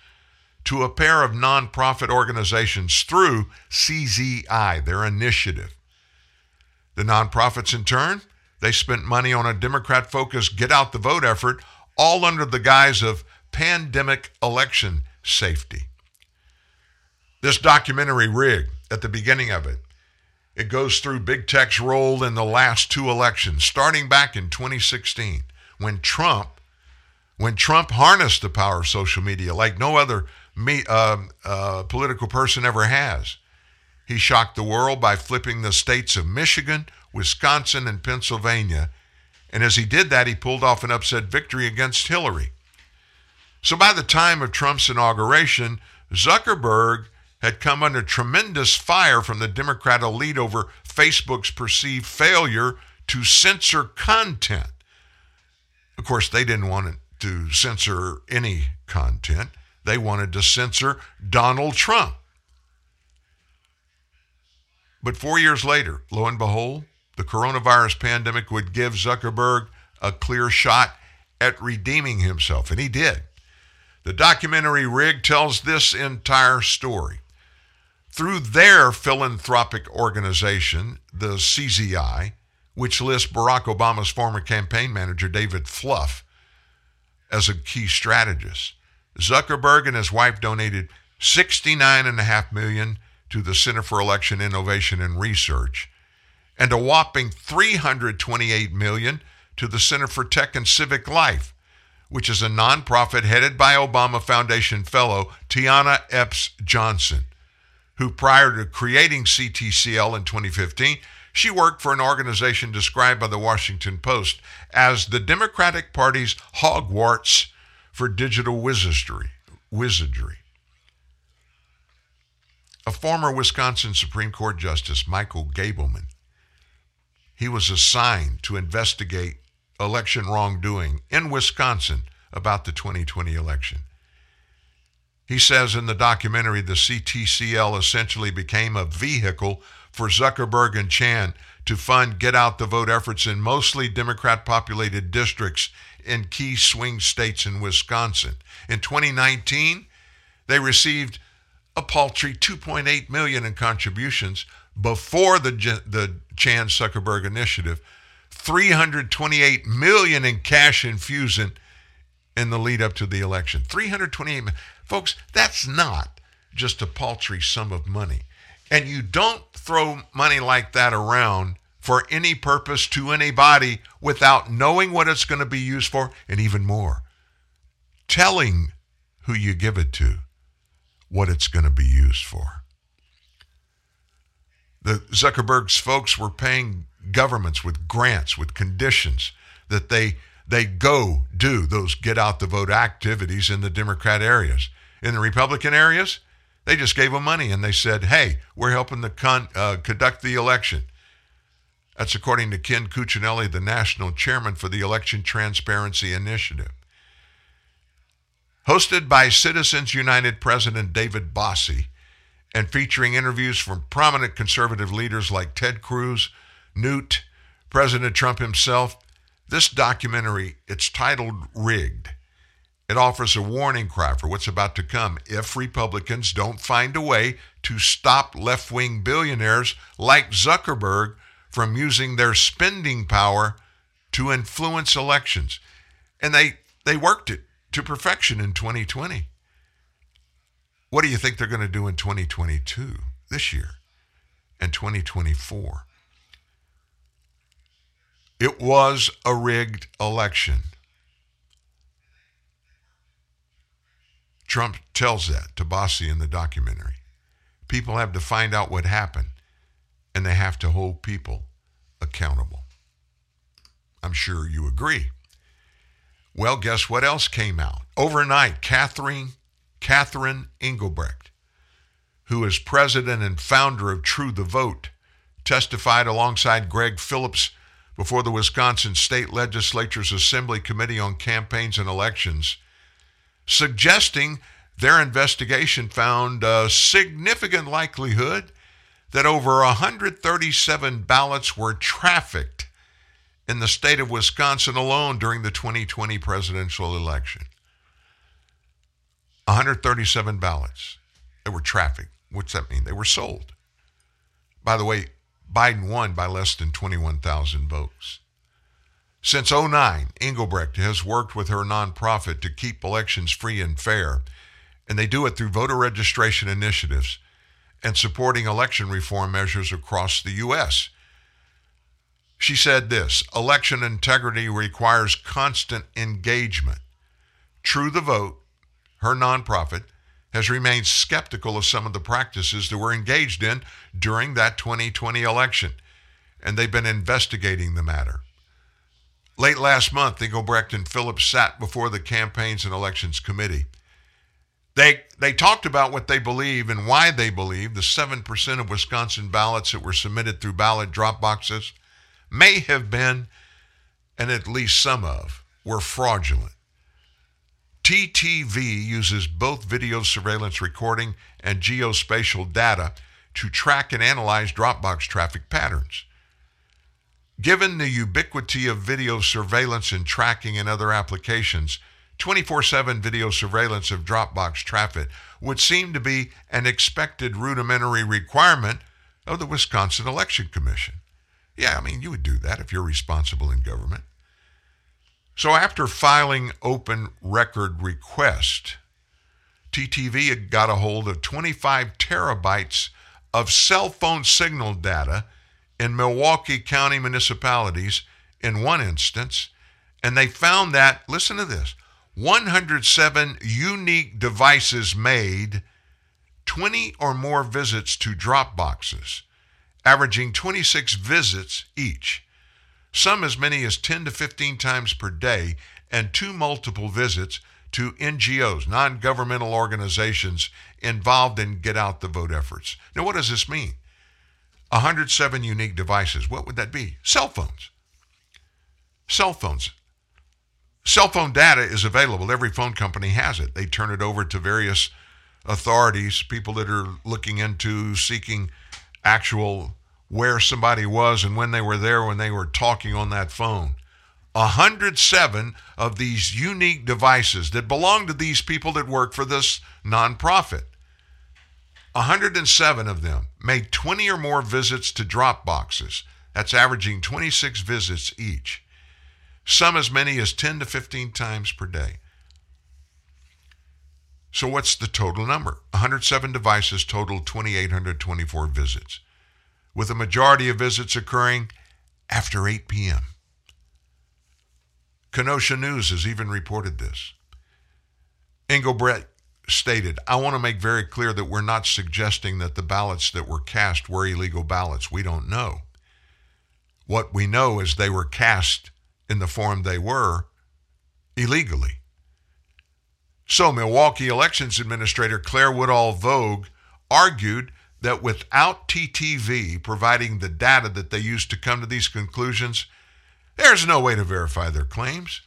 to a pair of nonprofit organizations through CZI, their initiative. The nonprofits, in turn, they spent money on a Democrat focused get out the vote effort, all under the guise of pandemic election safety. This documentary rig, at the beginning of it, it goes through big tech's role in the last two elections, starting back in 2016, when Trump, when Trump harnessed the power of social media like no other me, uh, uh, political person ever has. He shocked the world by flipping the states of Michigan, Wisconsin, and Pennsylvania. And as he did that, he pulled off an upset victory against Hillary. So by the time of Trump's inauguration, Zuckerberg had come under tremendous fire from the Democrat elite over Facebook's perceived failure to censor content. Of course, they didn't want to censor any content. They wanted to censor Donald Trump. But four years later, lo and behold, the coronavirus pandemic would give Zuckerberg a clear shot at redeeming himself, and he did. The documentary Rig tells this entire story. Through their philanthropic organization, the CZI, which lists Barack Obama's former campaign manager, David Plouffe, as a key strategist, Zuckerberg and his wife donated 69.5 million to the Center for Election Innovation and Research and a whopping 328 million to the Center for Tech and Civic Life, which is a nonprofit headed by Obama Foundation fellow Tiana Epps Johnson, who prior to creating CTCL in 2015, she worked for an organization described by the Washington Post as the Democratic Party's Hogwarts for digital wizardry. wizardry. A former Wisconsin Supreme Court Justice, Michael Gableman, he was assigned to investigate election wrongdoing in Wisconsin about the 2020 election. He says in the documentary, the CTCL essentially became a vehicle for Zuckerberg and Chan to fund get out the vote efforts in mostly Democrat populated districts in key swing states in Wisconsin. In 2019, they received a paltry 2.8 million in contributions before the the Chan Zuckerberg initiative, 328 million in cash infusion in the lead up to the election. 328 million. Folks, that's not just a paltry sum of money. And you don't throw money like that around for any purpose to anybody without knowing what it's going to be used for, and even more, telling who you give it to what it's going to be used for. The Zuckerberg's folks were paying governments with grants, with conditions that they they go do those get out the vote activities in the Democrat areas. In the Republican areas, They just gave them money and they said, hey, we're helping to con- uh, conduct the election. That's according to Ken Cuccinelli, the national chairman for the Election Transparency Initiative. Hosted by Citizens United President David Bossie and featuring interviews from prominent conservative leaders like Ted Cruz, Newt, President Trump himself, this documentary, it's titled Rigged. It offers a warning cry for what's about to come if Republicans don't find a way to stop left wing billionaires like Zuckerberg from using their spending power to influence elections. And they, they worked it to perfection in 2020. What do you think they're going to do in 2022, this year, and 2024? It was a rigged election. Trump tells that to Bossie in the documentary. People have to find out what happened, and they have to hold people accountable. I'm sure you agree. Well, guess what else came out? Overnight, Catherine, Catherine Engelbrecht, who is president and founder of True the Vote, testified alongside Greg Phillips before the Wisconsin State Legislature's Assembly Committee on Campaigns and Elections, suggesting their investigation found a significant likelihood that over 137 ballots were trafficked in the state of Wisconsin alone during the 2020 presidential election. 137 ballots that were trafficked. What's that mean? They were sold. By the way, Biden won by less than 21,000 votes. Since 09, Engelbrecht has worked with her nonprofit to keep elections free and fair, and they do it through voter registration initiatives and supporting election reform measures across the U.S. She said this election integrity requires constant engagement. True the Vote, her nonprofit, has remained skeptical of some of the practices that were engaged in during that 2020 election, and they've been investigating the matter. Late last month, Engelbrecht and Phillips sat before the Campaigns and Elections Committee. They, they talked about what they believe and why they believe the 7% of Wisconsin ballots that were submitted through ballot drop boxes may have been, and at least some of, were fraudulent. TTV uses both video surveillance recording and geospatial data to track and analyze Dropbox traffic patterns. Given the ubiquity of video surveillance and tracking in other applications, 24 7 video surveillance of Dropbox traffic would seem to be an expected rudimentary requirement of the Wisconsin Election Commission. Yeah, I mean, you would do that if you're responsible in government. So after filing open record request, TTV had got a hold of 25 terabytes of cell phone signal data in Milwaukee County municipalities in one instance, and they found that, listen to this, 107 unique devices made 20 or more visits to drop boxes, averaging 26 visits each some as many as 10 to 15 times per day, and two multiple visits to NGOs, non governmental organizations involved in get out the vote efforts. Now, what does this mean? 107 unique devices. What would that be? Cell phones. Cell phones. Cell phone data is available. Every phone company has it. They turn it over to various authorities, people that are looking into seeking actual where somebody was and when they were there when they were talking on that phone. 107 of these unique devices that belong to these people that work for this nonprofit. 107 of them made 20 or more visits to drop boxes. That's averaging 26 visits each. Some as many as 10 to 15 times per day. So, what's the total number? 107 devices total 2,824 visits with the majority of visits occurring after 8 p.m. Kenosha News has even reported this. Engelbrecht stated, I want to make very clear that we're not suggesting that the ballots that were cast were illegal ballots. We don't know. What we know is they were cast in the form they were illegally. So, Milwaukee Elections Administrator Claire Woodall Vogg argued that without TTV providing the data that they used to come to these conclusions, there's no way to verify their claims.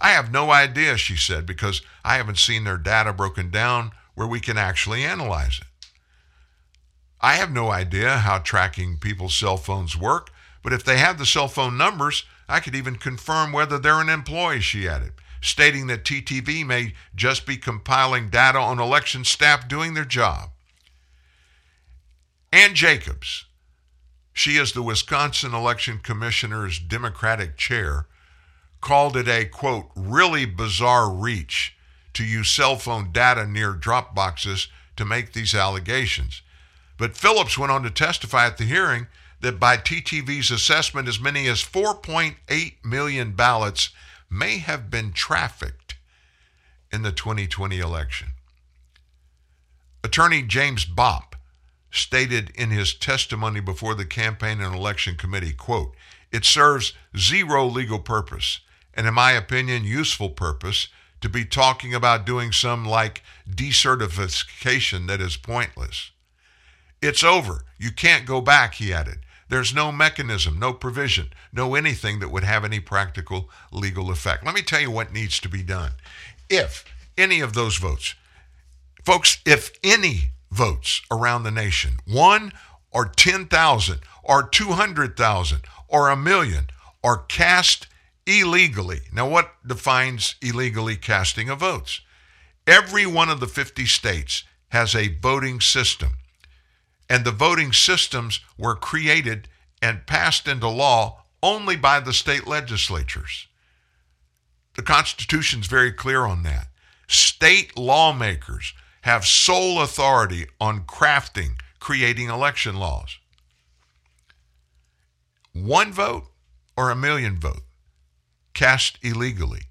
I have no idea, she said, because I haven't seen their data broken down where we can actually analyze it. I have no idea how tracking people's cell phones work, but if they have the cell phone numbers, I could even confirm whether they're an employee, she added, stating that TTV may just be compiling data on election staff doing their job. Ann Jacobs, she is the Wisconsin Election Commissioner's Democratic chair, called it a, quote, really bizarre reach to use cell phone data near drop boxes to make these allegations. But Phillips went on to testify at the hearing that by TTV's assessment, as many as 4.8 million ballots may have been trafficked in the 2020 election. Attorney James Bopp stated in his testimony before the Campaign and Election Committee, quote, it serves zero legal purpose and, in my opinion, useful purpose to be talking about doing some like decertification that is pointless. It's over. You can't go back, he added. There's no mechanism, no provision, no anything that would have any practical legal effect. Let me tell you what needs to be done. If any of those votes, folks, if any votes around the nation, one or 10,000 or 200,000 or a million, are cast illegally. Now, what defines illegally casting of votes? Every one of the 50 states has a voting system and the voting systems were created and passed into law only by the state legislatures. The Constitution's very clear on that. State lawmakers have sole authority on crafting, creating election laws. One vote or a million vote cast illegally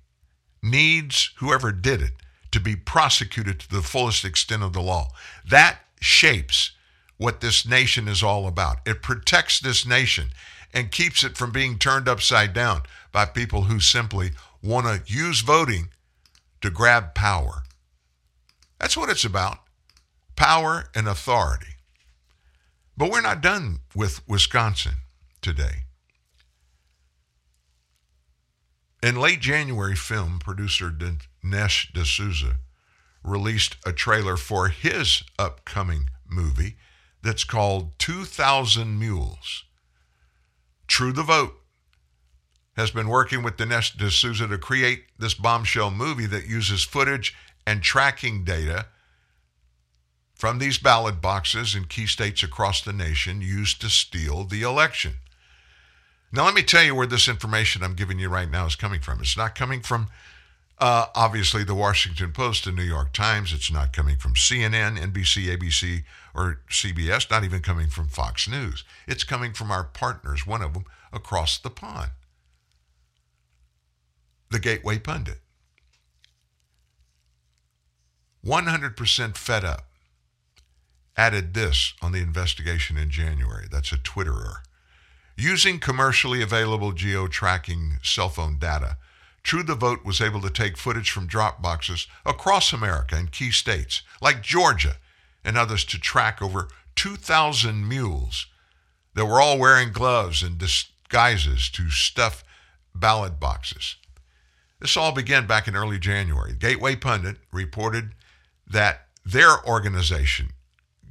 needs whoever did it to be prosecuted to the fullest extent of the law. That shapes what this nation is all about. It protects this nation and keeps it from being turned upside down by people who simply want to use voting to grab power. That's what it's about power and authority. But we're not done with Wisconsin today. In late January, film producer Dinesh D'Souza released a trailer for his upcoming movie that's called 2,000 Mules. True the Vote has been working with Dinesh D'Souza to create this bombshell movie that uses footage and tracking data from these ballot boxes in key states across the nation used to steal the election. Now, let me tell you where this information I'm giving you right now is coming from. It's not coming from, uh, obviously, the Washington Post and New York Times. It's not coming from CNN, NBC, ABC, or CBS, not even coming from Fox News. It's coming from our partners, one of them across the pond, the Gateway Pundit. 100% fed up added this on the investigation in January. That's a Twitterer. Using commercially available geo tracking cell phone data, True the Vote was able to take footage from drop boxes across America in key states like Georgia and others to track over 2,000 mules that were all wearing gloves and disguises to stuff ballot boxes. This all began back in early January. Gateway Pundit reported that their organization,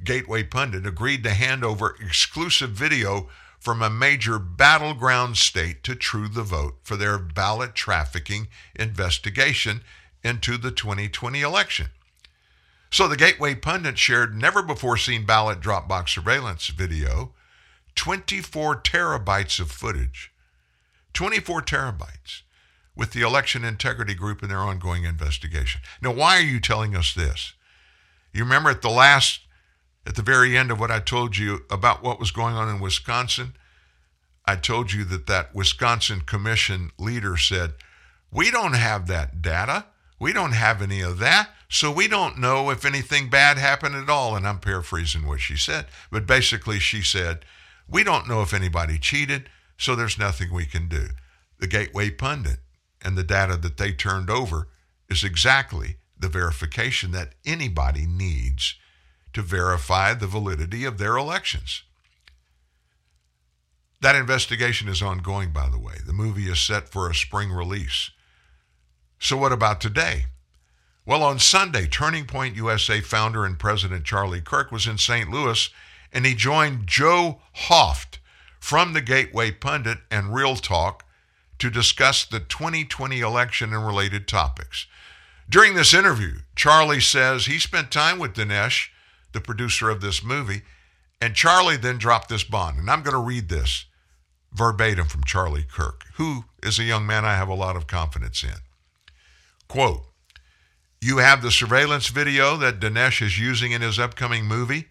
Gateway Pundit, agreed to hand over exclusive video from a major battleground state to True the Vote for their ballot trafficking investigation into the 2020 election. So the Gateway Pundit shared never before seen ballot Dropbox surveillance video, 24 terabytes of footage, 24 terabytes with the Election Integrity Group in their ongoing investigation. Now, why are you telling us this? You remember at the last, at the very end of what I told you about what was going on in Wisconsin? I told you that that Wisconsin Commission leader said, We don't have that data. We don't have any of that. So we don't know if anything bad happened at all. And I'm paraphrasing what she said. But basically, she said, We don't know if anybody cheated. So there's nothing we can do. The Gateway Pundit and the data that they turned over is exactly the verification that anybody needs to verify the validity of their elections. That investigation is ongoing, by the way. The movie is set for a spring release. So, what about today? Well, on Sunday, Turning Point USA founder and president Charlie Kirk was in St. Louis and he joined Joe Hoft from the Gateway Pundit and Real Talk to discuss the 2020 election and related topics. During this interview, Charlie says he spent time with Dinesh, the producer of this movie, and Charlie then dropped this bond. And I'm going to read this verbatim from Charlie Kirk, who is a young man I have a lot of confidence in. Quote, you have the surveillance video that Dinesh is using in his upcoming movie,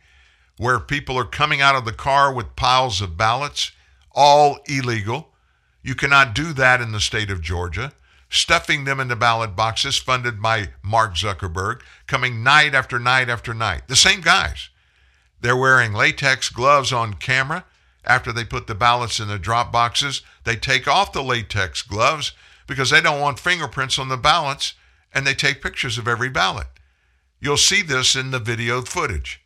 where people are coming out of the car with piles of ballots, all illegal. You cannot do that in the state of Georgia. Stuffing them into ballot boxes funded by Mark Zuckerberg, coming night after night after night. The same guys. They're wearing latex gloves on camera. After they put the ballots in the drop boxes, they take off the latex gloves because they don't want fingerprints on the ballots and they take pictures of every ballot. You'll see this in the video footage.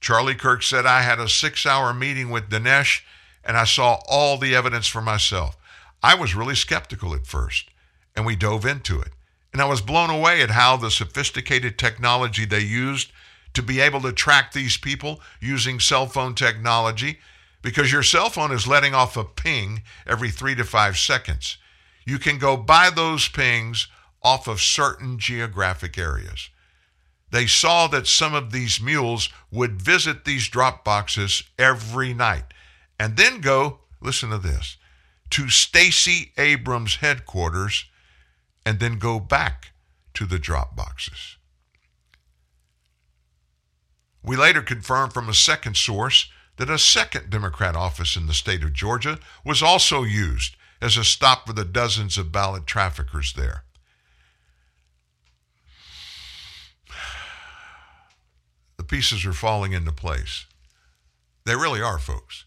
Charlie Kirk said, I had a six hour meeting with Dinesh and I saw all the evidence for myself. I was really skeptical at first, and we dove into it. And I was blown away at how the sophisticated technology they used to be able to track these people using cell phone technology because your cell phone is letting off a ping every three to five seconds. You can go by those pings off of certain geographic areas. They saw that some of these mules would visit these drop boxes every night and then go, listen to this, to Stacey Abrams' headquarters and then go back to the drop boxes. We later confirmed from a second source that a second Democrat office in the state of Georgia was also used as a stop for the dozens of ballot traffickers there. The pieces are falling into place. They really are, folks.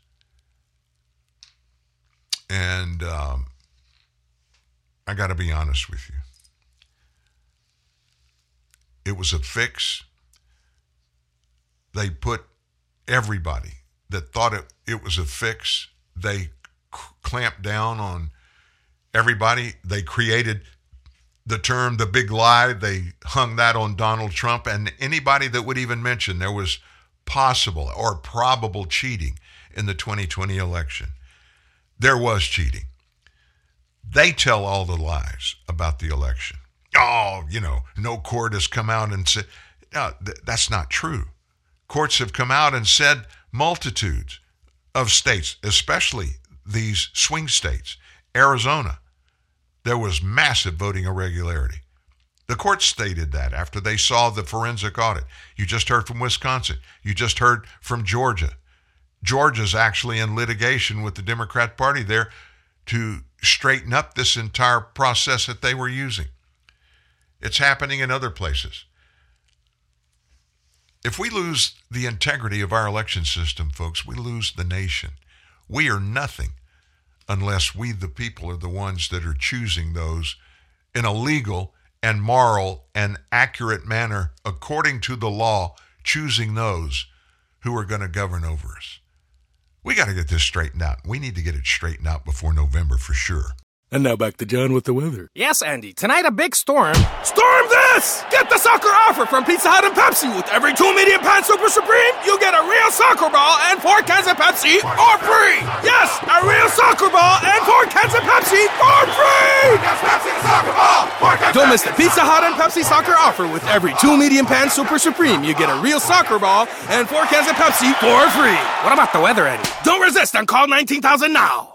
And um, I got to be honest with you. It was a fix. They put everybody that thought it, it was a fix, they c- clamped down on everybody. They created the term the big lie. They hung that on Donald Trump and anybody that would even mention there was possible or probable cheating in the 2020 election. There was cheating. They tell all the lies about the election. Oh, you know, no court has come out and said, no, th- that's not true. Courts have come out and said multitudes of states, especially these swing states, Arizona, there was massive voting irregularity. The court stated that after they saw the forensic audit. You just heard from Wisconsin. You just heard from Georgia. Georgia's actually in litigation with the Democrat Party there to straighten up this entire process that they were using. It's happening in other places. If we lose the integrity of our election system, folks, we lose the nation. We are nothing unless we, the people, are the ones that are choosing those in a legal and moral and accurate manner, according to the law, choosing those who are going to govern over us. We got to get this straightened out. We need to get it straightened out before November for sure. And now back to John with the weather. Yes, Andy. Tonight a big storm. Storm this! Get the soccer offer from Pizza Hut and Pepsi. With every two medium pan super supreme, you get a real soccer ball and four cans of Pepsi for free. Yes, a real soccer ball and four cans of Pepsi for free. Yes, Pepsi the soccer ball. Four cans Don't miss the Pizza Hut and Pepsi soccer offer. With every two medium pan super supreme, you get a real soccer ball and four cans of Pepsi for free. What about the weather, Eddie? Don't resist and call 19,000 now.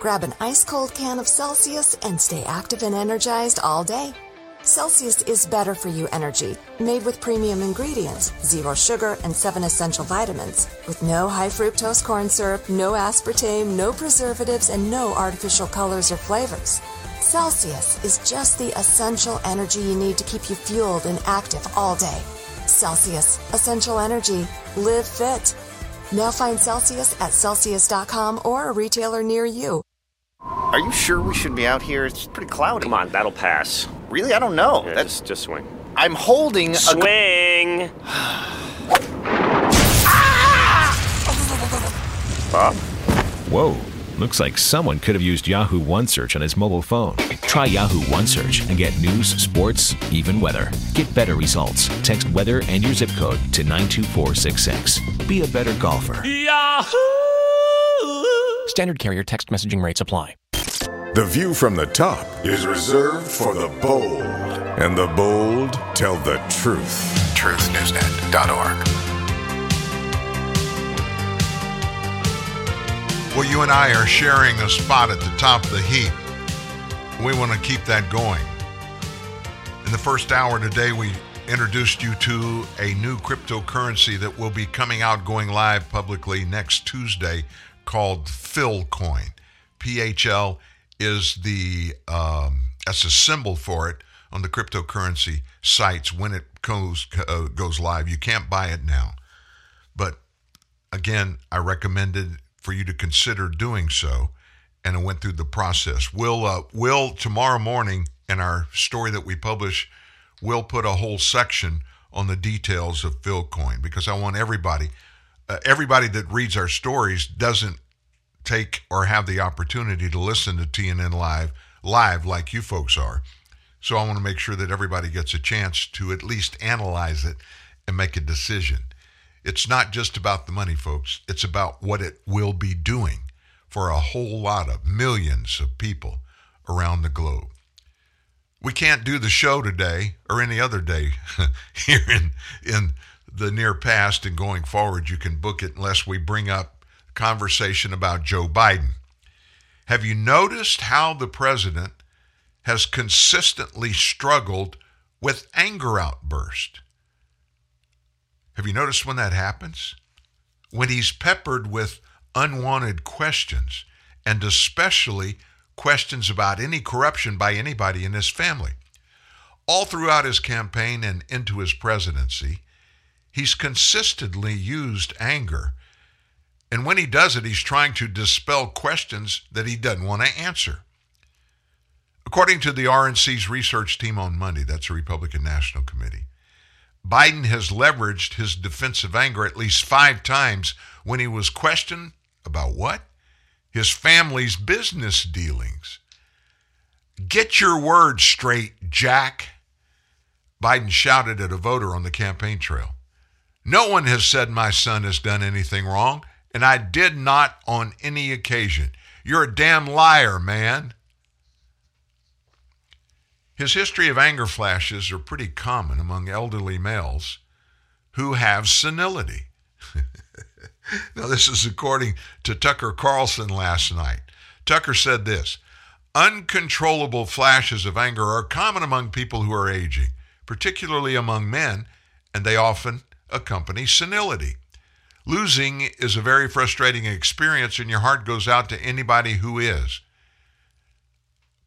Grab an ice cold can of Celsius and stay active and energized all day. Celsius is better for you energy, made with premium ingredients, zero sugar, and seven essential vitamins, with no high fructose corn syrup, no aspartame, no preservatives, and no artificial colors or flavors. Celsius is just the essential energy you need to keep you fueled and active all day. Celsius, essential energy. Live fit. Now find Celsius at Celsius.com or a retailer near you. Are you sure we should be out here? It's pretty cloudy. Come on, that'll pass. Really? I don't know. Yeah, That's just, just swing. I'm holding Swing! a [sighs] Bob? Whoa. Looks like someone could have used Yahoo OneSearch on his mobile phone. Try Yahoo OneSearch and get news, sports, even weather. Get better results. Text weather and your zip code to 92466. Be a better golfer. Yahoo! Standard carrier text messaging rates apply. The view from the top is reserved for the bold, and the bold tell the truth. TruthNewsNet.org. Well, you and I are sharing a spot at the top of the heap. We want to keep that going. In the first hour today, we introduced you to a new cryptocurrency that will be coming out going live publicly next Tuesday called Philcoin. PHL is the um, that's a symbol for it on the cryptocurrency sites when it goes uh, goes live. You can't buy it now, but again, I recommended for you to consider doing so, and I went through the process. We'll uh, will tomorrow morning in our story that we publish, we'll put a whole section on the details of Philcoin because I want everybody, uh, everybody that reads our stories doesn't take or have the opportunity to listen to TNN live live like you folks are. So I want to make sure that everybody gets a chance to at least analyze it and make a decision. It's not just about the money, folks. It's about what it will be doing for a whole lot of millions of people around the globe. We can't do the show today or any other day [laughs] here in in the near past and going forward. You can book it unless we bring up conversation about Joe Biden. Have you noticed how the president has consistently struggled with anger outbursts? Have you noticed when that happens? When he's peppered with unwanted questions, and especially questions about any corruption by anybody in his family. All throughout his campaign and into his presidency, he's consistently used anger. And when he does it, he's trying to dispel questions that he doesn't want to answer. According to the RNC's research team on Monday, that's the Republican National Committee, Biden has leveraged his defensive anger at least five times when he was questioned about what? His family's business dealings. Get your words straight, Jack. Biden shouted at a voter on the campaign trail. No one has said my son has done anything wrong, and I did not on any occasion. You're a damn liar, man. His history of anger flashes are pretty common among elderly males who have senility. [laughs] now, this is according to Tucker Carlson last night. Tucker said this Uncontrollable flashes of anger are common among people who are aging, particularly among men, and they often accompany senility. Losing is a very frustrating experience, and your heart goes out to anybody who is.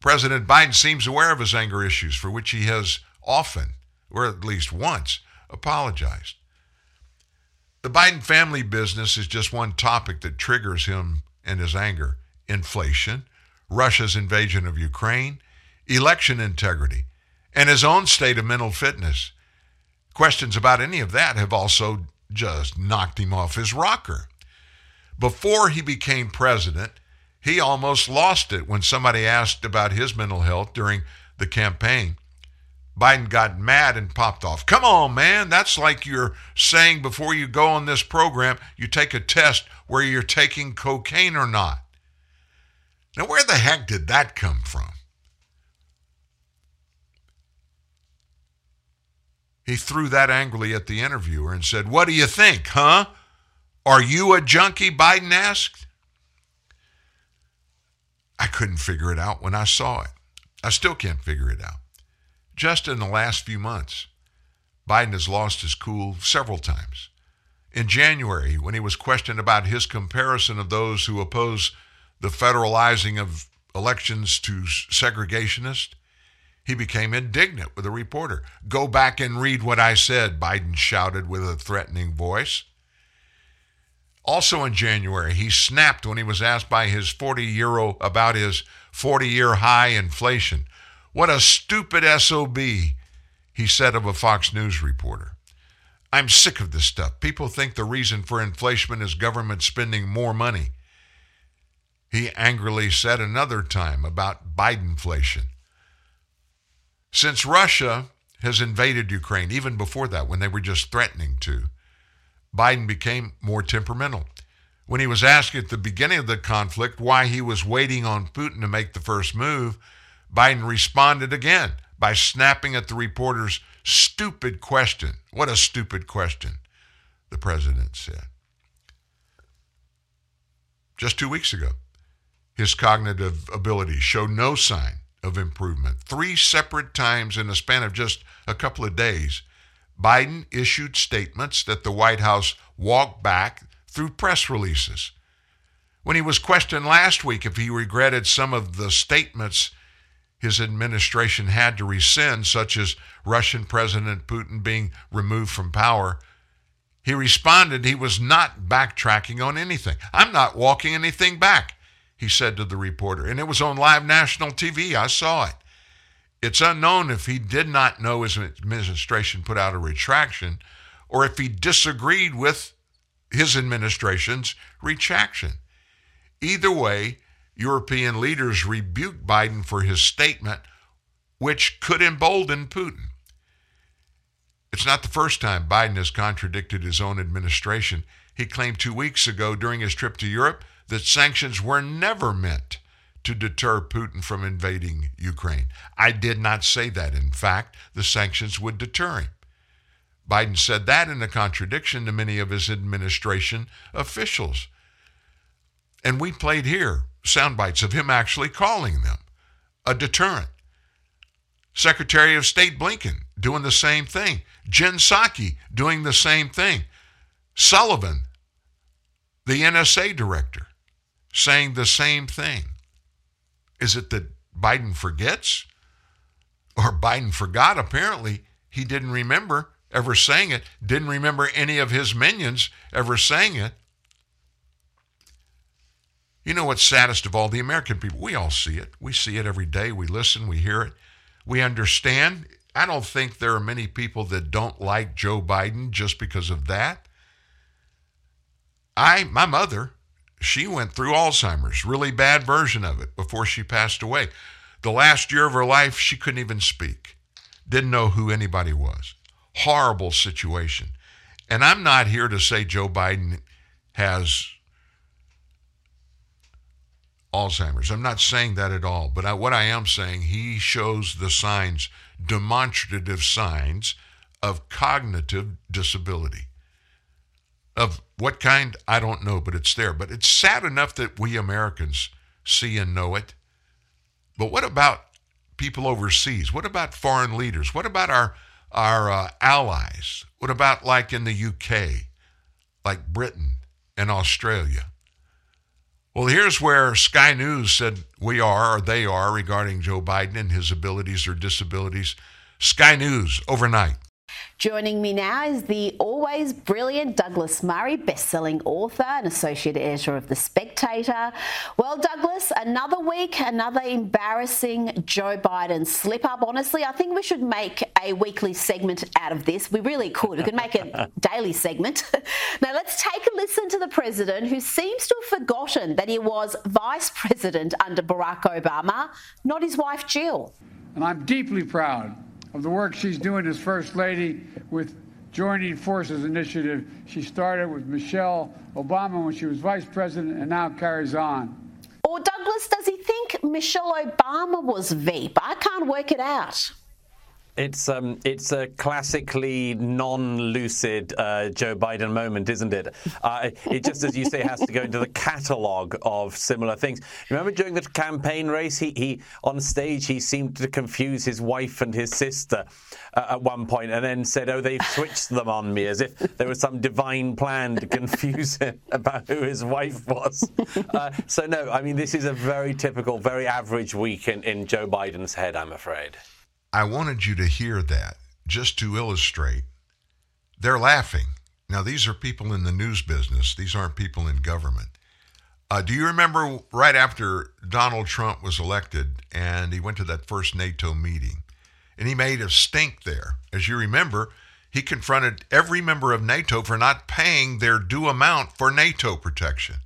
President Biden seems aware of his anger issues, for which he has often, or at least once, apologized. The Biden family business is just one topic that triggers him and his anger inflation, Russia's invasion of Ukraine, election integrity, and his own state of mental fitness. Questions about any of that have also just knocked him off his rocker. Before he became president, he almost lost it when somebody asked about his mental health during the campaign. Biden got mad and popped off. Come on, man. That's like you're saying before you go on this program, you take a test where you're taking cocaine or not. Now, where the heck did that come from? He threw that angrily at the interviewer and said, What do you think, huh? Are you a junkie? Biden asked. I couldn't figure it out when I saw it. I still can't figure it out. Just in the last few months, Biden has lost his cool several times. In January, when he was questioned about his comparison of those who oppose the federalizing of elections to segregationists, he became indignant with a reporter. Go back and read what I said, Biden shouted with a threatening voice. Also in January, he snapped when he was asked by his 40 euro about his 40 year high inflation. What a stupid SOB, he said of a Fox News reporter. I'm sick of this stuff. People think the reason for inflation is government spending more money. He angrily said another time about Bidenflation. Since Russia has invaded Ukraine, even before that, when they were just threatening to, Biden became more temperamental. When he was asked at the beginning of the conflict why he was waiting on Putin to make the first move, Biden responded again by snapping at the reporter's stupid question. What a stupid question, the president said. Just two weeks ago, his cognitive abilities showed no sign of improvement. Three separate times in the span of just a couple of days, Biden issued statements that the White House walked back through press releases. When he was questioned last week if he regretted some of the statements his administration had to rescind, such as Russian President Putin being removed from power, he responded he was not backtracking on anything. I'm not walking anything back he said to the reporter. And it was on live national TV. I saw it. It's unknown if he did not know his administration put out a retraction or if he disagreed with his administration's retraction. Either way, European leaders rebuked Biden for his statement, which could embolden Putin. It's not the first time Biden has contradicted his own administration. He claimed two weeks ago during his trip to Europe that sanctions were never meant to deter Putin from invading Ukraine. I did not say that. In fact, the sanctions would deter him. Biden said that in a contradiction to many of his administration officials. And we played here sound bites of him actually calling them a deterrent. Secretary of State Blinken doing the same thing. Jen Psaki doing the same thing. Sullivan, the NSA director, saying the same thing. Is it that Biden forgets? Or Biden forgot? Apparently, he didn't remember ever saying it, didn't remember any of his minions ever saying it. You know what's saddest of all? The American people, we all see it. We see it every day. We listen, we hear it, we understand. I don't think there are many people that don't like Joe Biden just because of that. I, my mother, she went through Alzheimer's, really bad version of it before she passed away. The last year of her life, she couldn't even speak, didn't know who anybody was. Horrible situation. And I'm not here to say Joe Biden has Alzheimer's. I'm not saying that at all. But I, what I am saying, he shows the signs, demonstrative signs of cognitive disability. Of what kind, I don't know, but it's there. But it's sad enough that we Americans see and know it. But what about people overseas? What about foreign leaders? What about our our uh, allies? What about like in the UK, like Britain and Australia? Well, here's where Sky News said we are or they are regarding Joe Biden and his abilities or disabilities. Sky News overnight. Joining me now is the always brilliant Douglas Murray, best-selling author and associate editor of The Spectator. Well, Douglas, another week, another embarrassing Joe Biden slip-up. Honestly, I think we should make a weekly segment out of this. We really could. We could make a [laughs] daily segment. [laughs] now, let's take a listen to the president who seems to have forgotten that he was vice president under Barack Obama, not his wife, Jill. And I'm deeply proud of the work she's doing as First Lady with Joining Forces Initiative. She started with Michelle Obama when she was Vice President and now carries on. Or Douglas, does he think Michelle Obama was Veep? I can't work it out. It's um, it's a classically non-lucid uh, Joe Biden moment, isn't it? Uh, it just, as you say, has to go into the catalogue of similar things. Remember during the campaign race, he, he on stage he seemed to confuse his wife and his sister uh, at one point, and then said, "Oh, they've switched them on me," as if there was some divine plan to confuse [laughs] him about who his wife was. Uh, so no, I mean this is a very typical, very average week in, in Joe Biden's head, I'm afraid. I wanted you to hear that just to illustrate. They're laughing. Now, these are people in the news business, these aren't people in government. Uh, do you remember right after Donald Trump was elected and he went to that first NATO meeting and he made a stink there? As you remember, he confronted every member of NATO for not paying their due amount for NATO protection.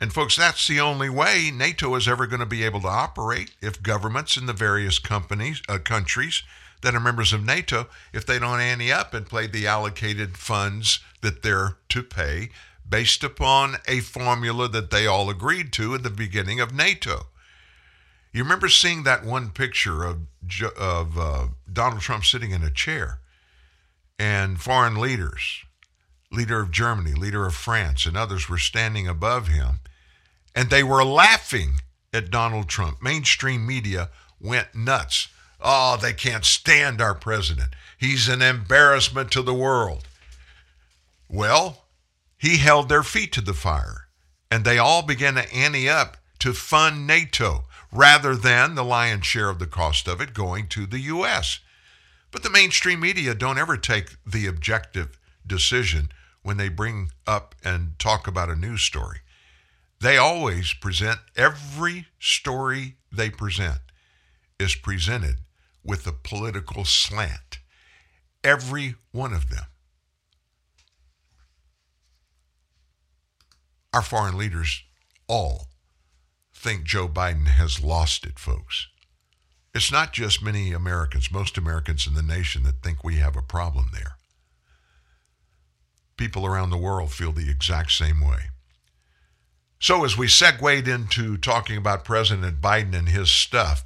And folks, that's the only way NATO is ever going to be able to operate if governments in the various companies, uh, countries that are members of NATO, if they don't ante up and pay the allocated funds that they're to pay based upon a formula that they all agreed to at the beginning of NATO. You remember seeing that one picture of of uh, Donald Trump sitting in a chair, and foreign leaders, leader of Germany, leader of France, and others were standing above him and they were laughing at Donald Trump. Mainstream media went nuts. Oh, they can't stand our president. He's an embarrassment to the world. Well, he held their feet to the fire, and they all began to ante up to fund NATO rather than the lion's share of the cost of it going to the U.S. But the mainstream media don't ever take the objective decision when they bring up and talk about a news story. They always present every story they present is presented with a political slant. Every one of them. Our foreign leaders all think Joe Biden has lost it, folks. It's not just many Americans, most Americans in the nation that think we have a problem there. People around the world feel the exact same way. So, as we segued into talking about President Biden and his stuff,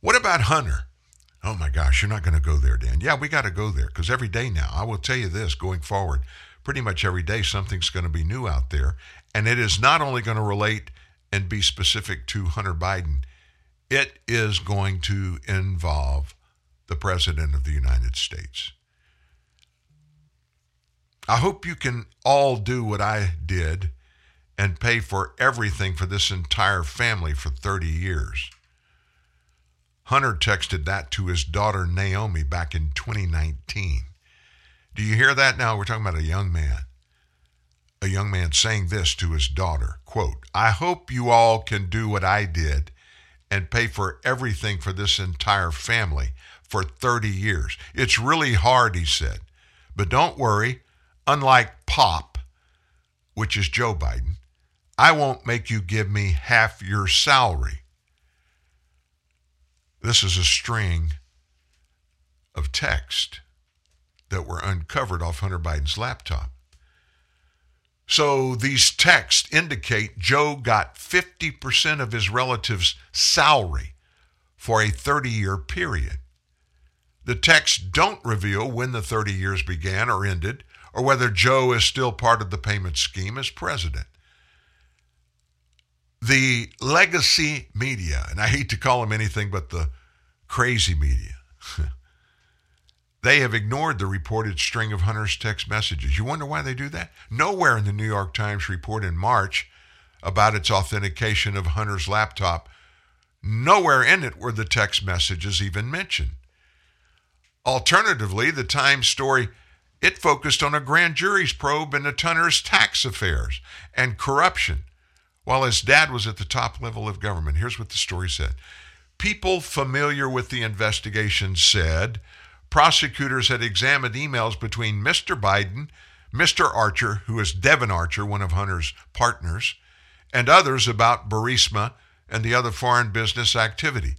what about Hunter? Oh my gosh, you're not going to go there, Dan. Yeah, we got to go there because every day now, I will tell you this going forward, pretty much every day something's going to be new out there. And it is not only going to relate and be specific to Hunter Biden, it is going to involve the President of the United States. I hope you can all do what I did and pay for everything for this entire family for 30 years. Hunter texted that to his daughter Naomi back in 2019. Do you hear that now? We're talking about a young man. A young man saying this to his daughter, quote, I hope you all can do what I did and pay for everything for this entire family for 30 years. It's really hard, he said. But don't worry, unlike Pop, which is Joe Biden, I won't make you give me half your salary. This is a string of text that were uncovered off Hunter Biden's laptop. So these texts indicate Joe got 50% of his relative's salary for a 30 year period. The texts don't reveal when the 30 years began or ended, or whether Joe is still part of the payment scheme as president the legacy media, and I hate to call them anything but the crazy media, [laughs] they have ignored the reported string of Hunter's text messages. You wonder why they do that? Nowhere in the New York Times report in March about its authentication of Hunter's laptop, nowhere in it were the text messages even mentioned. Alternatively, the Times story it focused on a grand jury's probe into Hunter's tax affairs and corruption while his dad was at the top level of government. Here's what the story said People familiar with the investigation said prosecutors had examined emails between Mr. Biden, Mr. Archer, who is Devon Archer, one of Hunter's partners, and others about Burisma and the other foreign business activity.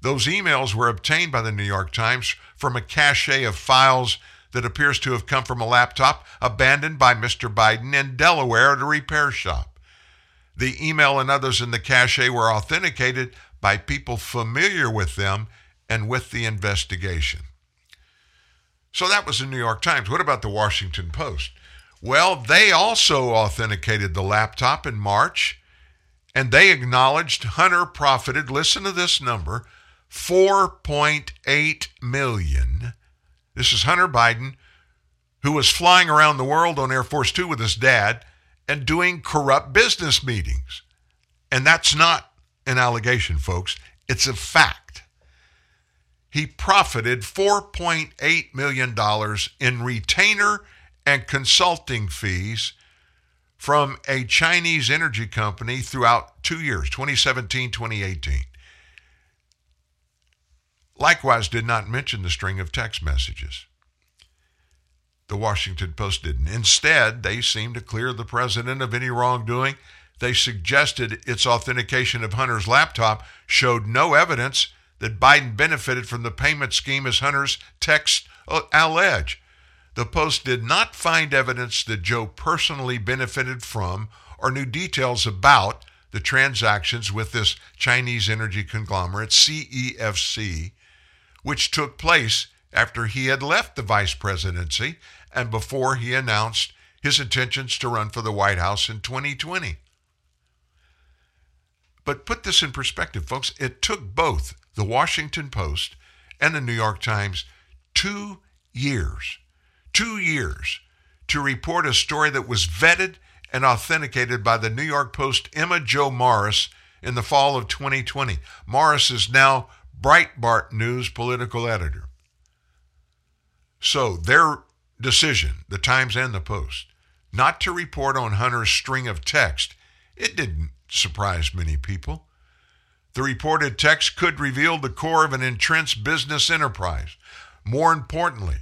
Those emails were obtained by the New York Times from a cache of files that appears to have come from a laptop abandoned by Mr. Biden in Delaware at a repair shop. The email and others in the cache were authenticated by people familiar with them and with the investigation. So that was the New York Times. What about the Washington Post? Well, they also authenticated the laptop in March and they acknowledged Hunter profited, listen to this number, 4.8 million. This is Hunter Biden, who was flying around the world on Air Force Two with his dad and doing corrupt business meetings. And that's not an allegation, folks, it's a fact. He profited $4.8 million in retainer and consulting fees from a Chinese energy company throughout two years, 2017, 2018. Likewise, did not mention the string of text messages. The Washington Post didn't. Instead, they seemed to clear the president of any wrongdoing. They suggested its authentication of Hunter's laptop showed no evidence that Biden benefited from the payment scheme as Hunter's texts uh, allege. The Post did not find evidence that Joe personally benefited from or knew details about the transactions with this Chinese energy conglomerate, CEFC, which took place after he had left the vice presidency and before he announced his intentions to run for the White House in 2020. But put this in perspective, folks. It took both the Washington Post and the New York Times two years, two years to report a story that was vetted and authenticated by the New York Post Emma Jo Morris in the fall of 2020. Morris is now Breitbart News political editor. So their decision, the Times and the Post, not to report on Hunter's string of text, it didn't surprise many people. The reported text could reveal the core of an entrenched business enterprise. More importantly,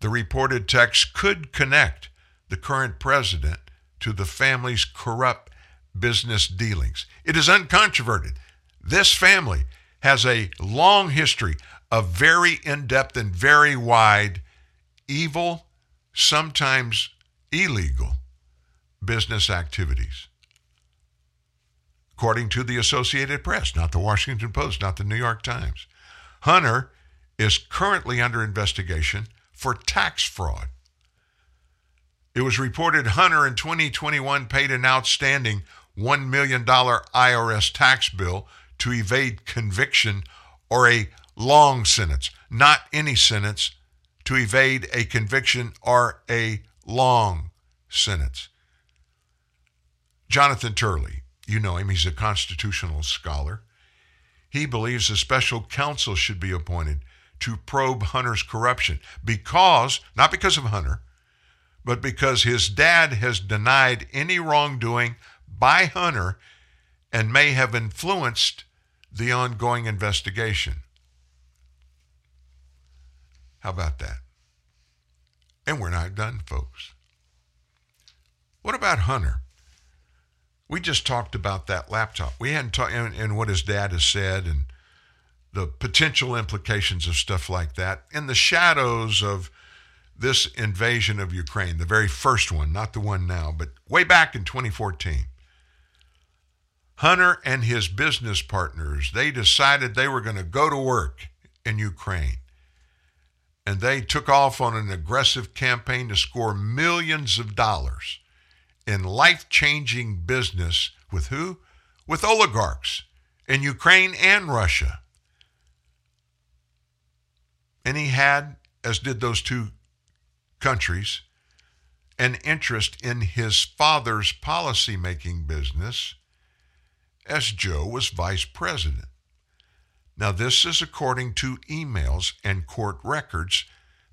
the reported text could connect the current president to the family's corrupt business dealings. It is uncontroverted. This family has a long history of very in depth and very wide evil, sometimes illegal business activities. According to the Associated Press, not the Washington Post, not the New York Times, Hunter is currently under investigation for tax fraud. It was reported Hunter in 2021 paid an outstanding $1 million IRS tax bill to evade conviction or a long sentence, not any sentence, to evade a conviction or a long sentence. Jonathan Turley, you know him, he's a constitutional scholar. He believes a special counsel should be appointed to probe Hunter's corruption because, not because of Hunter, but because his dad has denied any wrongdoing by Hunter and may have influenced the ongoing investigation. How about that? And we're not done, folks. What about Hunter? We just talked about that laptop. We hadn't talked and, and what his dad has said and the potential implications of stuff like that in the shadows of this invasion of Ukraine, the very first one, not the one now, but way back in 2014. Hunter and his business partners, they decided they were going to go to work in Ukraine. And they took off on an aggressive campaign to score millions of dollars in life changing business with who? With oligarchs in Ukraine and Russia. And he had, as did those two countries, an interest in his father's policymaking business as Joe was vice president. Now, this is according to emails and court records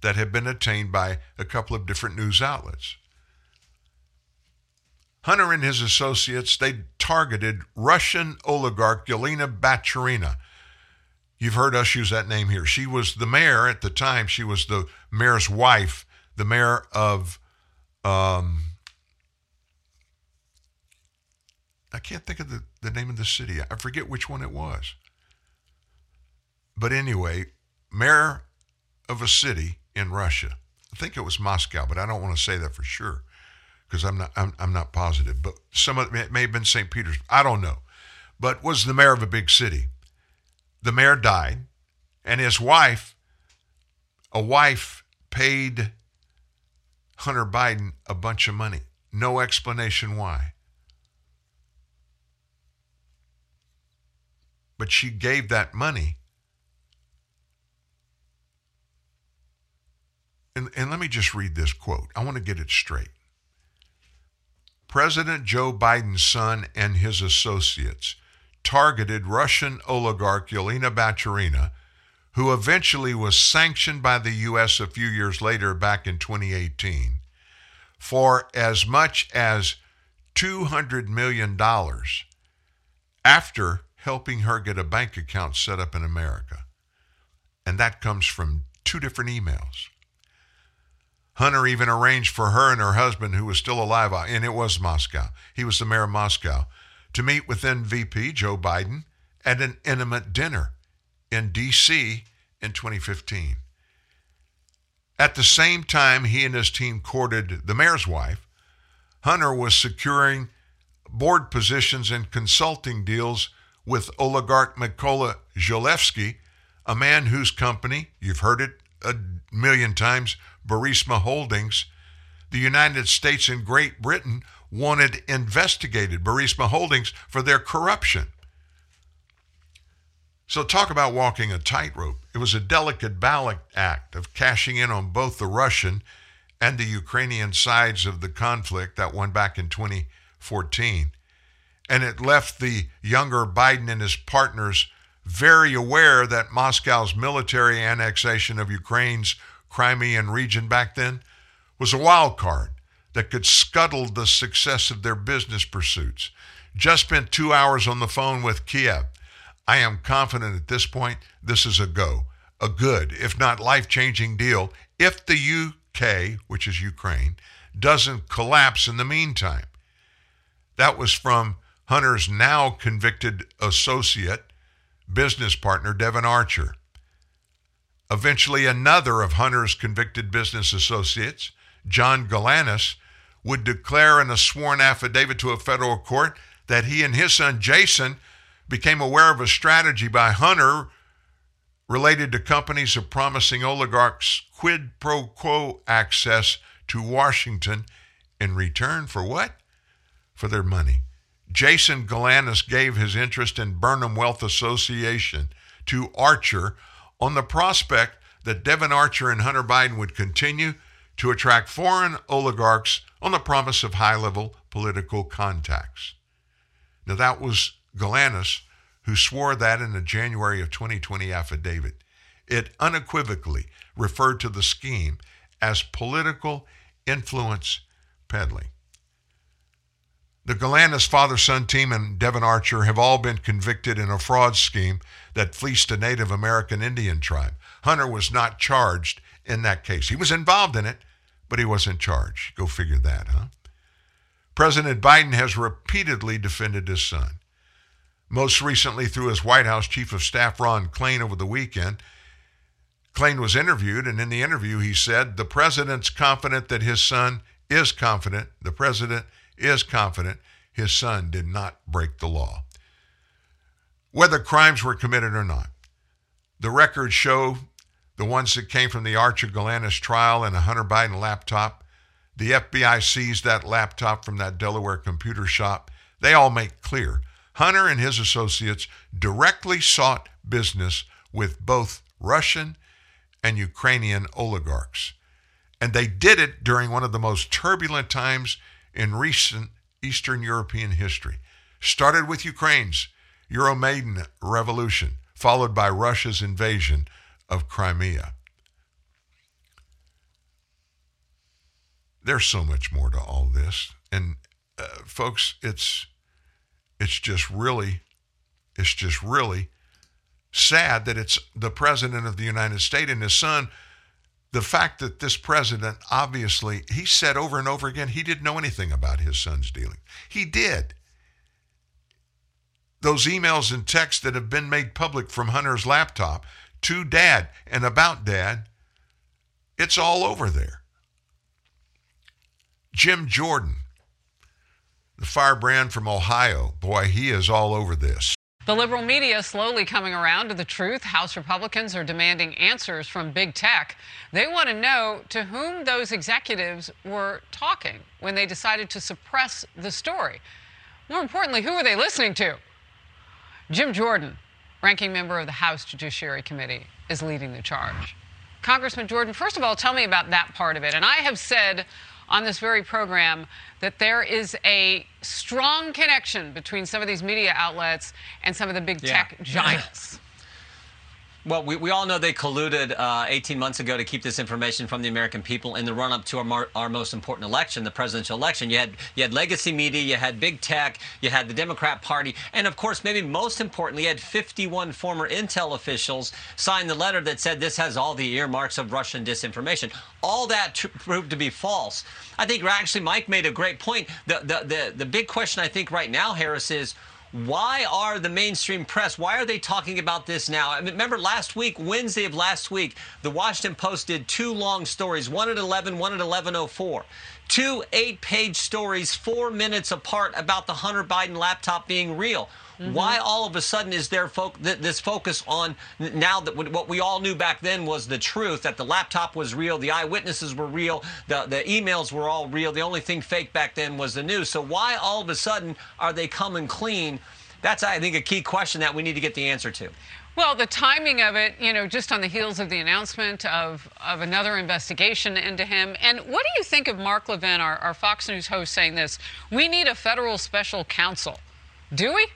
that have been obtained by a couple of different news outlets. Hunter and his associates, they targeted Russian oligarch Yelena Baturina. You've heard us use that name here. She was the mayor at the time. She was the mayor's wife, the mayor of, um, I can't think of the, the name of the city. I forget which one it was. But anyway, mayor of a city in Russia. I think it was Moscow, but I don't want to say that for sure because I'm not I'm, I'm not positive. But some of it may have been St. Petersburg. I don't know, but was the mayor of a big city. the mayor died, and his wife, a wife, paid Hunter Biden a bunch of money. No explanation why. But she gave that money. And, and let me just read this quote. I want to get it straight. President Joe Biden's son and his associates targeted Russian oligarch Yelena Baturina, who eventually was sanctioned by the U.S. a few years later, back in 2018, for as much as $200 million after helping her get a bank account set up in America. And that comes from two different emails. Hunter even arranged for her and her husband, who was still alive, uh, and it was Moscow. He was the mayor of Moscow, to meet with then VP Joe Biden at an intimate dinner in D.C. in 2015. At the same time, he and his team courted the mayor's wife. Hunter was securing board positions and consulting deals with oligarch Mykola Zlochevsky, a man whose company, you've heard it a million times, Burisma Holdings, the United States and Great Britain wanted investigated Burisma Holdings for their corruption. So, talk about walking a tightrope. It was a delicate ballot act of cashing in on both the Russian and the Ukrainian sides of the conflict that went back in 2014. And it left the younger Biden and his partners very aware that Moscow's military annexation of Ukraine's Crimean region back then was a wild card that could scuttle the success of their business pursuits. Just spent two hours on the phone with Kiev. I am confident at this point this is a go, a good, if not life changing deal, if the UK, which is Ukraine, doesn't collapse in the meantime. That was from Hunter's now convicted associate, business partner, Devon Archer. Eventually, another of Hunter's convicted business associates, John Galanis, would declare in a sworn affidavit to a federal court that he and his son Jason became aware of a strategy by Hunter related to companies of promising oligarchs quid pro quo access to Washington in return for what? For their money. Jason Galanis gave his interest in Burnham Wealth Association to Archer on the prospect that Devon Archer and Hunter Biden would continue to attract foreign oligarchs on the promise of high level political contacts. Now, that was Galanis who swore that in a January of 2020 affidavit. It unequivocally referred to the scheme as political influence peddling. The Galanis father son team and Devon Archer have all been convicted in a fraud scheme that fleeced a Native American Indian tribe. Hunter was not charged in that case. He was involved in it, but he wasn't charged. Go figure that, huh? President Biden has repeatedly defended his son. Most recently, through his White House Chief of Staff Ron Klain over the weekend. Klain was interviewed, and in the interview, he said, The president's confident that his son is confident. The president is confident his son did not break the law. Whether crimes were committed or not, the records show the ones that came from the Archer Galanis trial and a Hunter Biden laptop. The FBI seized that laptop from that Delaware computer shop. They all make clear Hunter and his associates directly sought business with both Russian and Ukrainian oligarchs. And they did it during one of the most turbulent times in recent Eastern European history. Started with Ukraine's Euromaidan revolution, followed by Russia's invasion of Crimea. There's so much more to all this. And uh, folks, it's it's just really it's just really sad that it's the president of the United States and his son the fact that this president obviously he said over and over again he didn't know anything about his son's dealing. He did. Those emails and texts that have been made public from Hunter's laptop to dad and about dad, it's all over there. Jim Jordan, the firebrand from Ohio, boy, he is all over this. The liberal media slowly coming around to the truth. House Republicans are demanding answers from big tech. They want to know to whom those executives were talking when they decided to suppress the story. More importantly, who are they listening to? Jim Jordan, ranking member of the House Judiciary Committee, is leading the charge. Congressman Jordan, first of all, tell me about that part of it. And I have said on this very program that there is a strong connection between some of these media outlets and some of the big Yeah. tech giants. [laughs] Well, we, we all know they colluded uh, 18 months ago to keep this information from the American people in the run-up to our, our most important election, the presidential election. You had you had legacy media, you had big tech, you had the Democrat Party, and of course, maybe most importantly, you had 51 former intel officials sign the letter that said this has all the earmarks of Russian disinformation. All that proved to be false. I think actually Mike made a great point. The the the, the big question I think right now, Harris, is why are the mainstream press why are they talking about this now? I mean, remember last week wednesday of last week the washington post did two long stories one at 11 one at 1104 two eight page stories four minutes apart about the hunter biden laptop being real Mm-hmm. why all of a sudden is there fo- th- this focus on now that what what we all knew back then was the truth that the laptop was real, the eyewitnesses were real, the, the emails were all real. The only thing fake back then was the news. So why all of a sudden are they coming clean? That's I think a key question that we need to get the answer to. Well, the timing of it, you know, just on the heels of the announcement of, of another investigation into him. And what do you think of Mark Levin, our, our Fox News host, saying this? We need a federal special counsel. Do we?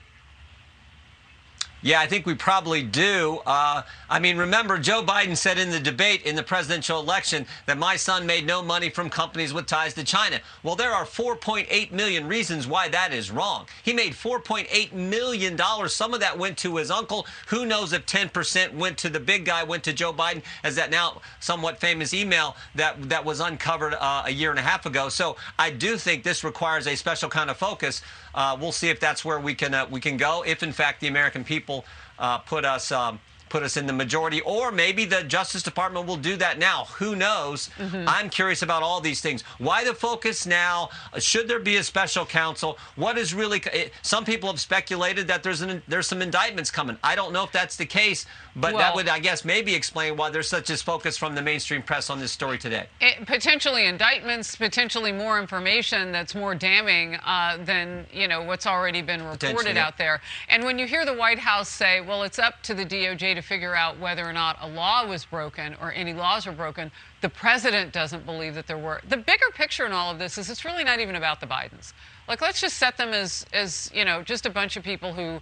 Yeah, I think we probably do. Uh, I mean, remember, Joe Biden said in the debate in the presidential election that my son made no money from companies with ties to China. Well, there are 4.8 million reasons why that is wrong. He made 4.8 million dollars. Some of that went to his uncle. Who knows if 10% went to the big guy, went to Joe Biden, as that now somewhat famous email that that was uncovered uh, a year and a half ago. So I do think this requires a special kind of focus. Uh, we'll see if that's where we can uh, we can go. If in fact the American people uh, put us um, put us in the majority, or maybe the Justice Department will do that now. Who knows? I'm curious about all these things. Why the focus now? Should there be a special counsel? What is really? it- Some people have speculated that there's an there's some indictments coming. I don't know if that's the case, but that would I guess maybe explain why there's such a focus from the mainstream press on this story today. It, potentially indictments, potentially more information that's more damning uh, than you know what's already been reported out there. And when you hear the White House say, "Well, it's up to the DOJ to figure out whether or not a law was broken or any laws were broken," the president doesn't believe that there were. The bigger picture in all of this is it's really not even about the Bidens. Like, let's just set them as as you know just a bunch of people who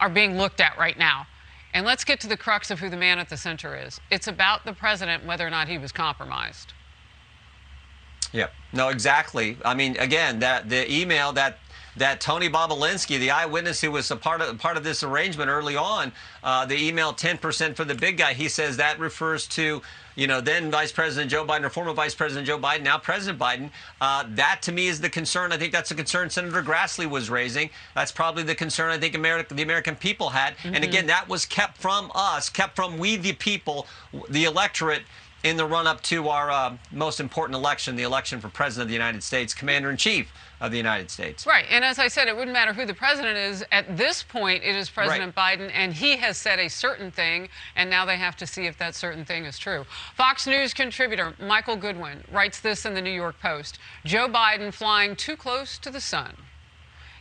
are being looked at right now. And let's get to the crux of who the man at the center is. It's about the president, whether or not he was compromised. Yep. No, exactly. I mean, again, that the email that that Tony Bobulinski, the eyewitness who was a part of part of this arrangement early on, uh, the email 10% for the big guy. He says that refers to, you know, then Vice President Joe Biden or former Vice President Joe Biden, now President Biden. Uh, that to me is the concern. I think that's the concern Senator Grassley was raising. That's probably the concern I think America, the American people had. And Mhm. again, that was kept from us, kept from we the people, the electorate in the run up to our uh, most important election, the election for President of the United States, Commander in Chief of the United States. Right. And as I said, it wouldn't matter who the president is. At this point, it is President Biden, and he has said a certain thing, and now they have to see if that certain thing is true. Fox News contributor Michael Goodwin writes this in the New York Post Joe Biden flying too close to the sun.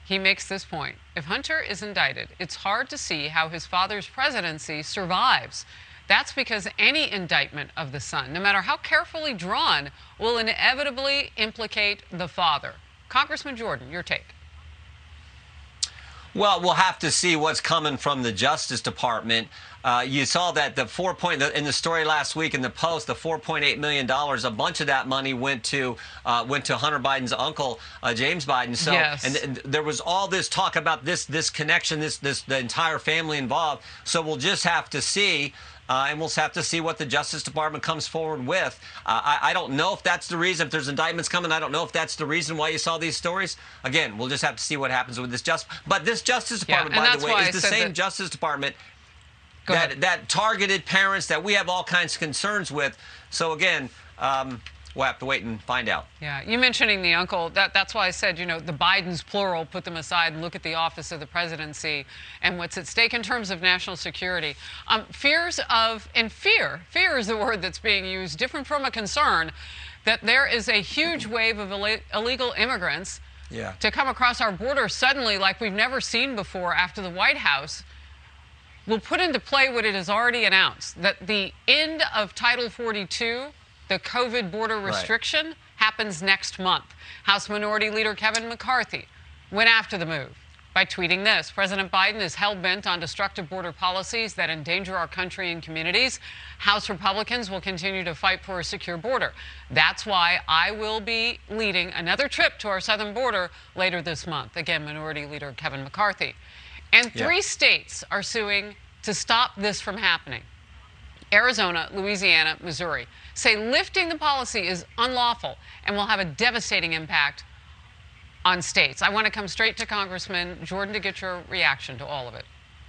He makes this point If Hunter is indicted, it's hard to see how his father's presidency survives. That's because any indictment of the son, no matter how carefully drawn, will inevitably implicate the father. Congressman Jordan, your take. Well, we'll have to see what's coming from the Justice Department. Uh, you saw that the four point in the story last week in the Post, the 4.8 million dollars, a bunch of that money went to uh, went to Hunter Biden's uncle, uh, James Biden. So, Yes. and, and there was all this talk about this this connection, this this the entire family involved. So we'll just have to see. Uh, and we'll have to see what the Justice Department comes forward with. Uh, I, I don't know if that's the reason. If there's indictments coming, I don't know if that's the reason why you saw these stories. Again, we'll just have to see what happens with this just. But this Justice Department, and by the way, why I is the same that- Justice Department that that targeted parents that we have all kinds of concerns with. So again. Um, we'll have to wait and find out. Yeah, you mentioning the uncle, that, that's why I said, you know, the Bidens, plural, put them aside and look at the office of the presidency and what's at stake in terms of national security. Um, fears of, and fear, fear is the word that's being used, different from a concern, that there is a huge wave of Ill- illegal immigrants Yeah. to come across our border suddenly like we've never seen before after the White House will put into play what it has already announced that the end of Title 42, the COVID border Right. restriction, happens next month. House Minority Leader Kevin McCarthy went after the move by tweeting this President Biden is hell bent on destructive border policies that endanger our country and communities. House Republicans will continue to fight for a secure border. That's why I will be leading another trip to our southern border later this month. Again, Minority Leader Kevin McCarthy. And Yeah. three states are suing to stop this from happening. Arizona, Louisiana, Missouri say lifting the policy is unlawful and will have a devastating impact on states. I want to come straight to Congressman Jordan to get your reaction to all of it.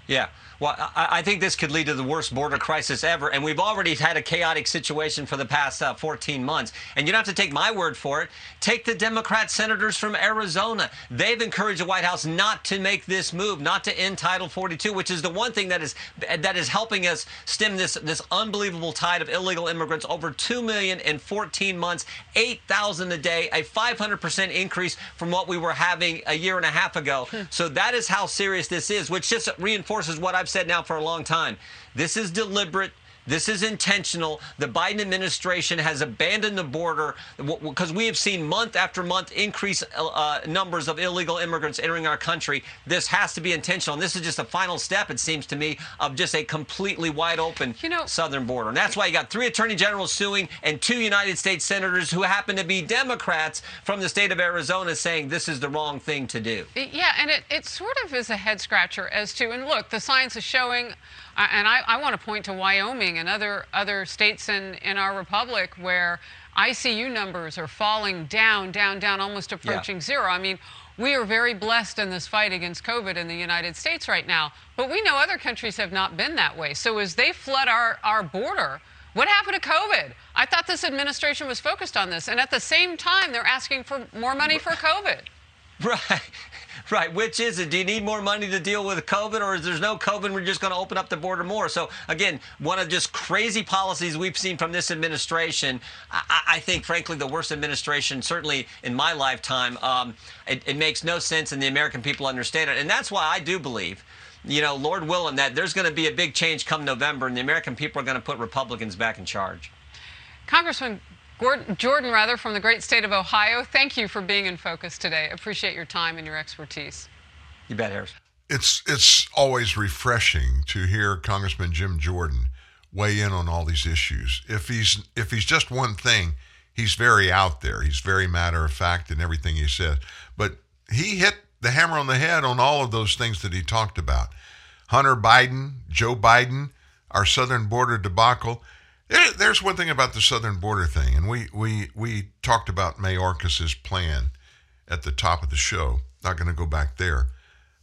Yeah. Well, I, I think this could lead to the worst border crisis ever. And we've already had a chaotic situation for the past uh, 14 months. And you don't have to take my word for it. Take the Democrat senators from Arizona. They've encouraged the White House not to make this move, not to end Title 42, which is the one thing that is that is helping us stem this this unbelievable tide of illegal immigrants. Over 2 million in 14 months, 8,000 a day, a 500% increase from what we were having a year and a half ago. so that is how serious this is, which just reinforces what I've said now for a long time. This is deliberate. This is intentional. The Biden administration has abandoned the border because we have seen month after month increase uh, numbers of illegal immigrants entering our country. This has to be intentional. And this is just a final step, it seems to me, of just a completely wide open southern border. And that's why you got three attorney generals suing and two United States senators who happen to be Democrats from the state of Arizona saying this is the wrong thing to do. Yeah, and it, it sort of is a head scratcher as to, and look, the science is showing, uh, and I, I want to point to Wyoming and other other states in, in our republic where ICU numbers are falling down, down, down, almost approaching zero. I mean, we are very blessed in this fight against COVID in the United States right now, but we know other countries have not been that way. So as they flood our, our border, what happened to COVID? I thought this administration was focused on this, and at the same time, they're asking for more money for COVID. [laughs] Right. Right. Which is it? Do you need more money to deal with COVID, or is there's no COVID? We're just going to open up the border more. So again, one of just crazy policies we've seen from this administration. I, I think, frankly, the worst administration, certainly in my lifetime. Um, it, it makes no sense, and the American people understand it, and that's why I do believe. You know, Lord willing, that there's going to be a big change come November, and the American people are going to put Republicans back in charge. Congressman Jordan, rather, from the great state of Ohio, thank you for being in focus today. Appreciate your time and your expertise. You bet, Harris. It's it's always refreshing to hear Congressman Jim Jordan weigh in on all these issues. If he's if he's just one thing, he's very out there. He's very matter of fact in everything he says. But he hit the hammer on the head on all of those things that he talked about. Hunter Biden, Joe Biden, our southern border debacle. There- There's one thing about the southern border thing, and we we we talked about Mayorkas's plan at the top of the show. Not going to go back there.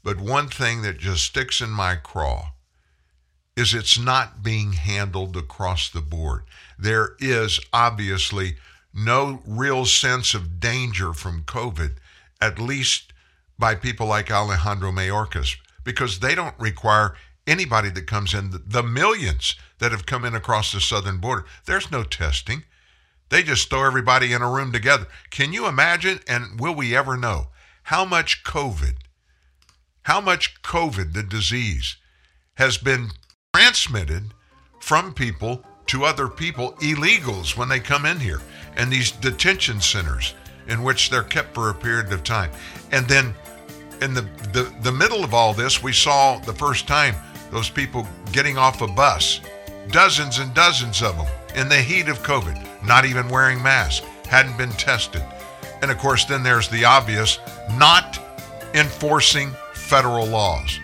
But one thing that just sticks in my craw is it's not being handled across the board. There is obviously no real sense of danger from COVID, at least by people like Alejandro Mayorkas, because they don't require anybody that comes in, the millions that have come in across the southern border. There's no testing. They just throw everybody in a room together. Can you imagine, and will we ever know, how much COVID, how much COVID, the disease, has been transmitted from people to other people, illegals, when they come in here, and these detention centers in which they're kept for a period of time. And then in the, the, the middle of all this, we saw the first time those people getting off a bus, dozens and dozens of them in the heat of COVID, not even wearing masks, hadn't been tested. And of course, then there's the obvious not enforcing federal laws.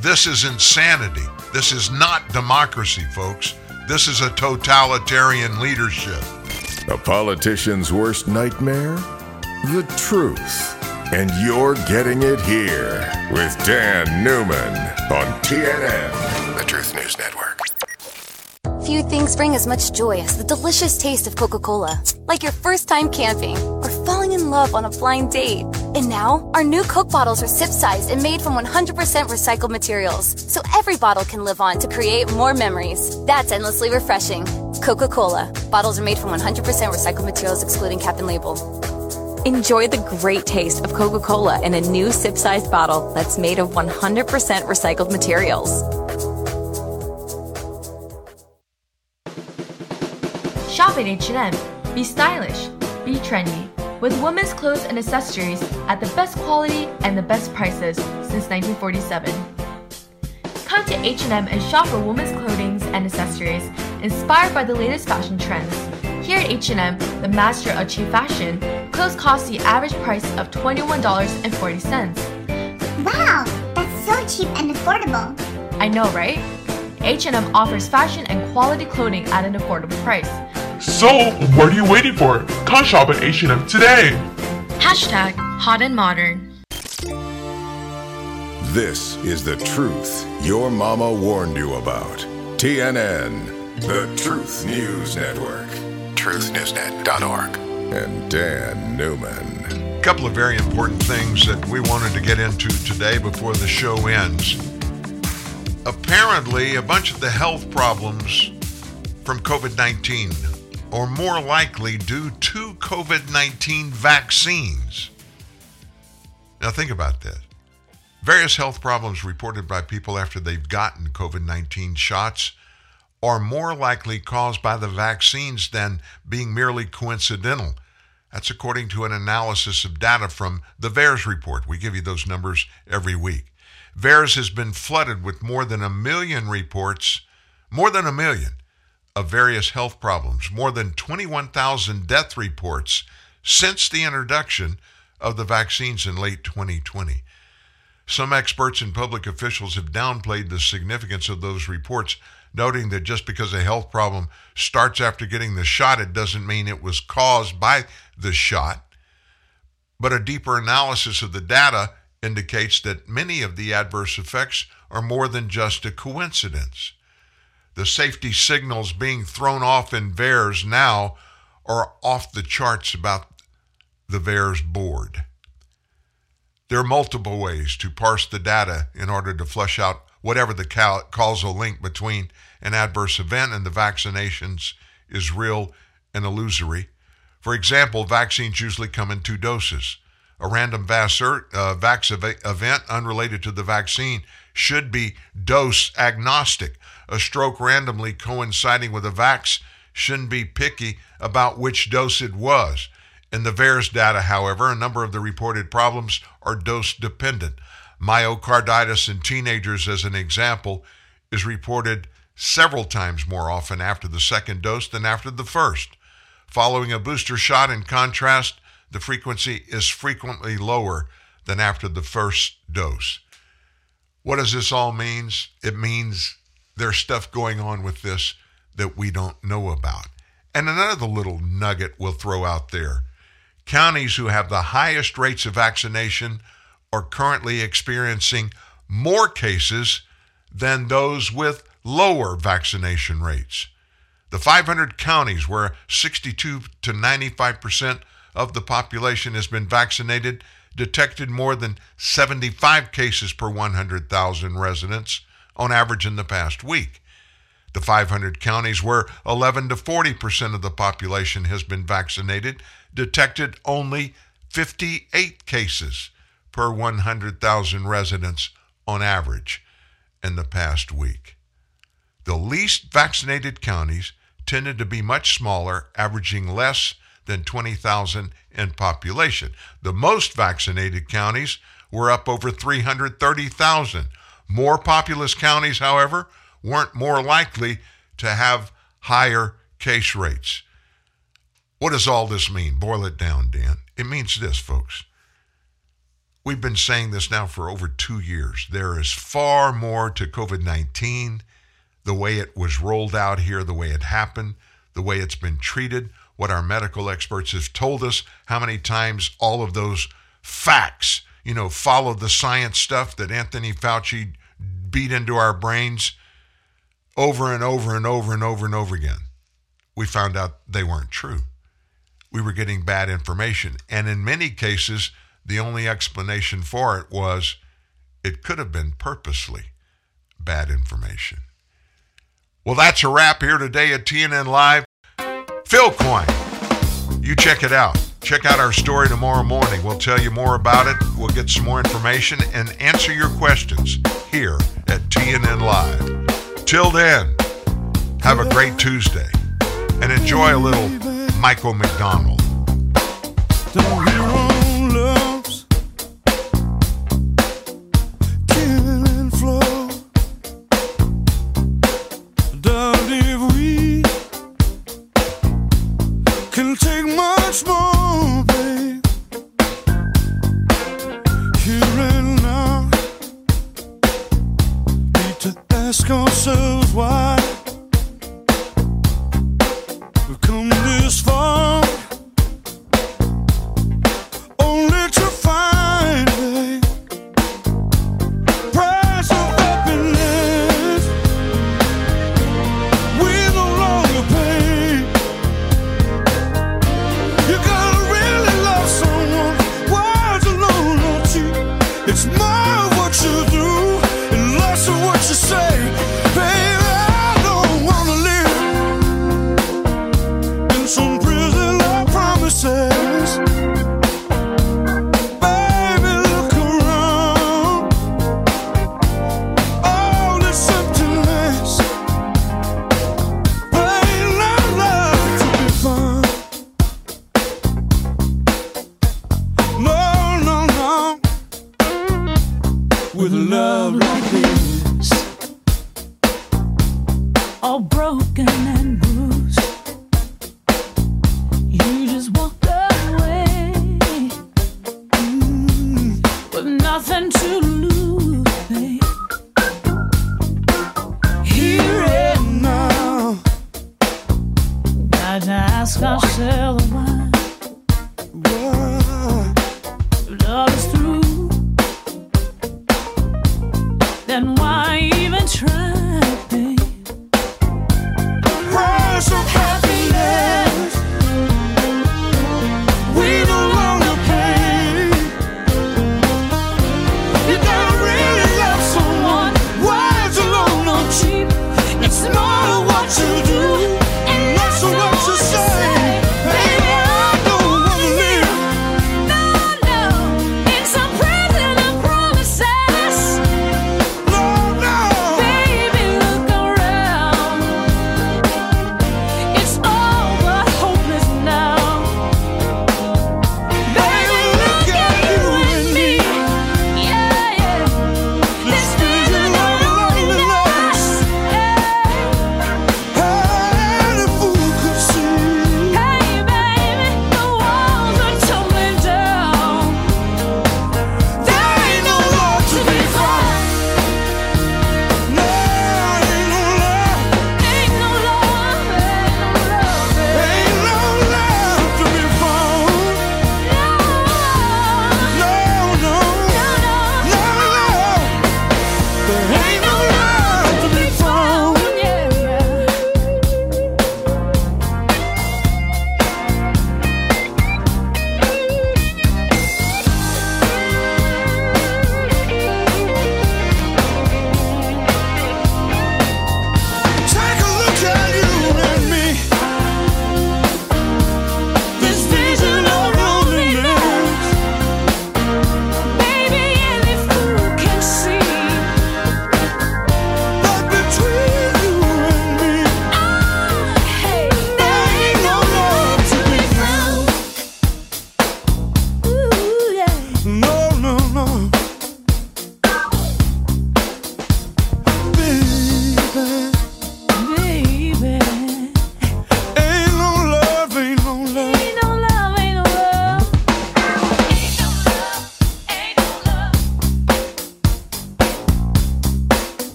This is insanity. This is not democracy, folks. This is a totalitarian leadership. A politician's worst nightmare? The truth. And you're getting it here with Dan Newman on TNN. The Truth News Network. few things bring as much joy as the delicious taste of Coca Cola. Like your first time camping or falling in love on a blind date. And now, our new Coke bottles are sip sized and made from 100% recycled materials. So every bottle can live on to create more memories. That's endlessly refreshing. Coca Cola. Bottles are made from 100% recycled materials, excluding cap and label. Enjoy the great taste of Coca Cola in a new sip sized bottle that's made of 100% recycled materials. Shop at H&M. Be stylish. Be trendy. With women's clothes and accessories at the best quality and the best prices since 1947. Come to H&M and shop for women's clothing and accessories inspired by the latest fashion trends. Here at H&M, the master of cheap fashion, clothes cost the average price of $21.40. Wow, that's so cheap and affordable. I know, right? H&M offers fashion and quality clothing at an affordable price. So, what are you waiting for? Come shop at H&M today. Hashtag hot and modern. This is the truth your mama warned you about. TNN, the Truth News Network. TruthNewsNet.org. And Dan Newman. A couple of very important things that we wanted to get into today before the show ends. Apparently, a bunch of the health problems from COVID 19 are more likely due to COVID 19 vaccines. Now, think about this. Various health problems reported by people after they've gotten COVID 19 shots are more likely caused by the vaccines than being merely coincidental. That's according to an analysis of data from the VAERS report. We give you those numbers every week. VAERS has been flooded with more than a million reports, more than a million, of various health problems, more than 21,000 death reports since the introduction of the vaccines in late 2020. Some experts and public officials have downplayed the significance of those reports, noting that just because a health problem starts after getting the shot, it doesn't mean it was caused by the shot. But a deeper analysis of the data indicates that many of the adverse effects are more than just a coincidence. The safety signals being thrown off in VAERS now are off the charts about the VAERS board. There are multiple ways to parse the data in order to flesh out whatever the causal link between an adverse event and the vaccinations is real and illusory. For example, vaccines usually come in two doses. A random vax, uh, event unrelated to the vaccine should be dose agnostic. A stroke randomly coinciding with a vax shouldn't be picky about which dose it was. In the VAERS data, however, a number of the reported problems are dose dependent. Myocarditis in teenagers, as an example, is reported several times more often after the second dose than after the first. Following a booster shot, in contrast, the frequency is frequently lower than after the first dose. What does this all mean? It means there's stuff going on with this that we don't know about. And another little nugget we'll throw out there counties who have the highest rates of vaccination are currently experiencing more cases than those with lower vaccination rates. The 500 counties where 62 to 95 percent of the population has been vaccinated detected more than 75 cases per 100,000 residents on average in the past week. The 500 counties where 11 to 40 percent of the population has been vaccinated detected only 58 cases per 100,000 residents on average in the past week. The least vaccinated counties tended to be much smaller, averaging less than 20,000 in population. The most vaccinated counties were up over 330,000. More populous counties, however, weren't more likely to have higher case rates. What does all this mean? Boil it down, Dan. It means this, folks. We've been saying this now for over two years. There is far more to COVID 19, the way it was rolled out here, the way it happened, the way it's been treated, what our medical experts have told us, how many times all of those facts, you know, follow the science stuff that Anthony Fauci beat into our brains over and over and over and over and over again. We found out they weren't true. We were getting bad information. And in many cases, the only explanation for it was it could have been purposely bad information. Well, that's a wrap here today at TNN Live. Phill Coin, you check it out. Check out our story tomorrow morning. We'll tell you more about it. We'll get some more information and answer your questions here at TNN Live. Till then, have a great Tuesday and enjoy a little Michael McDonald. Nothing to lose,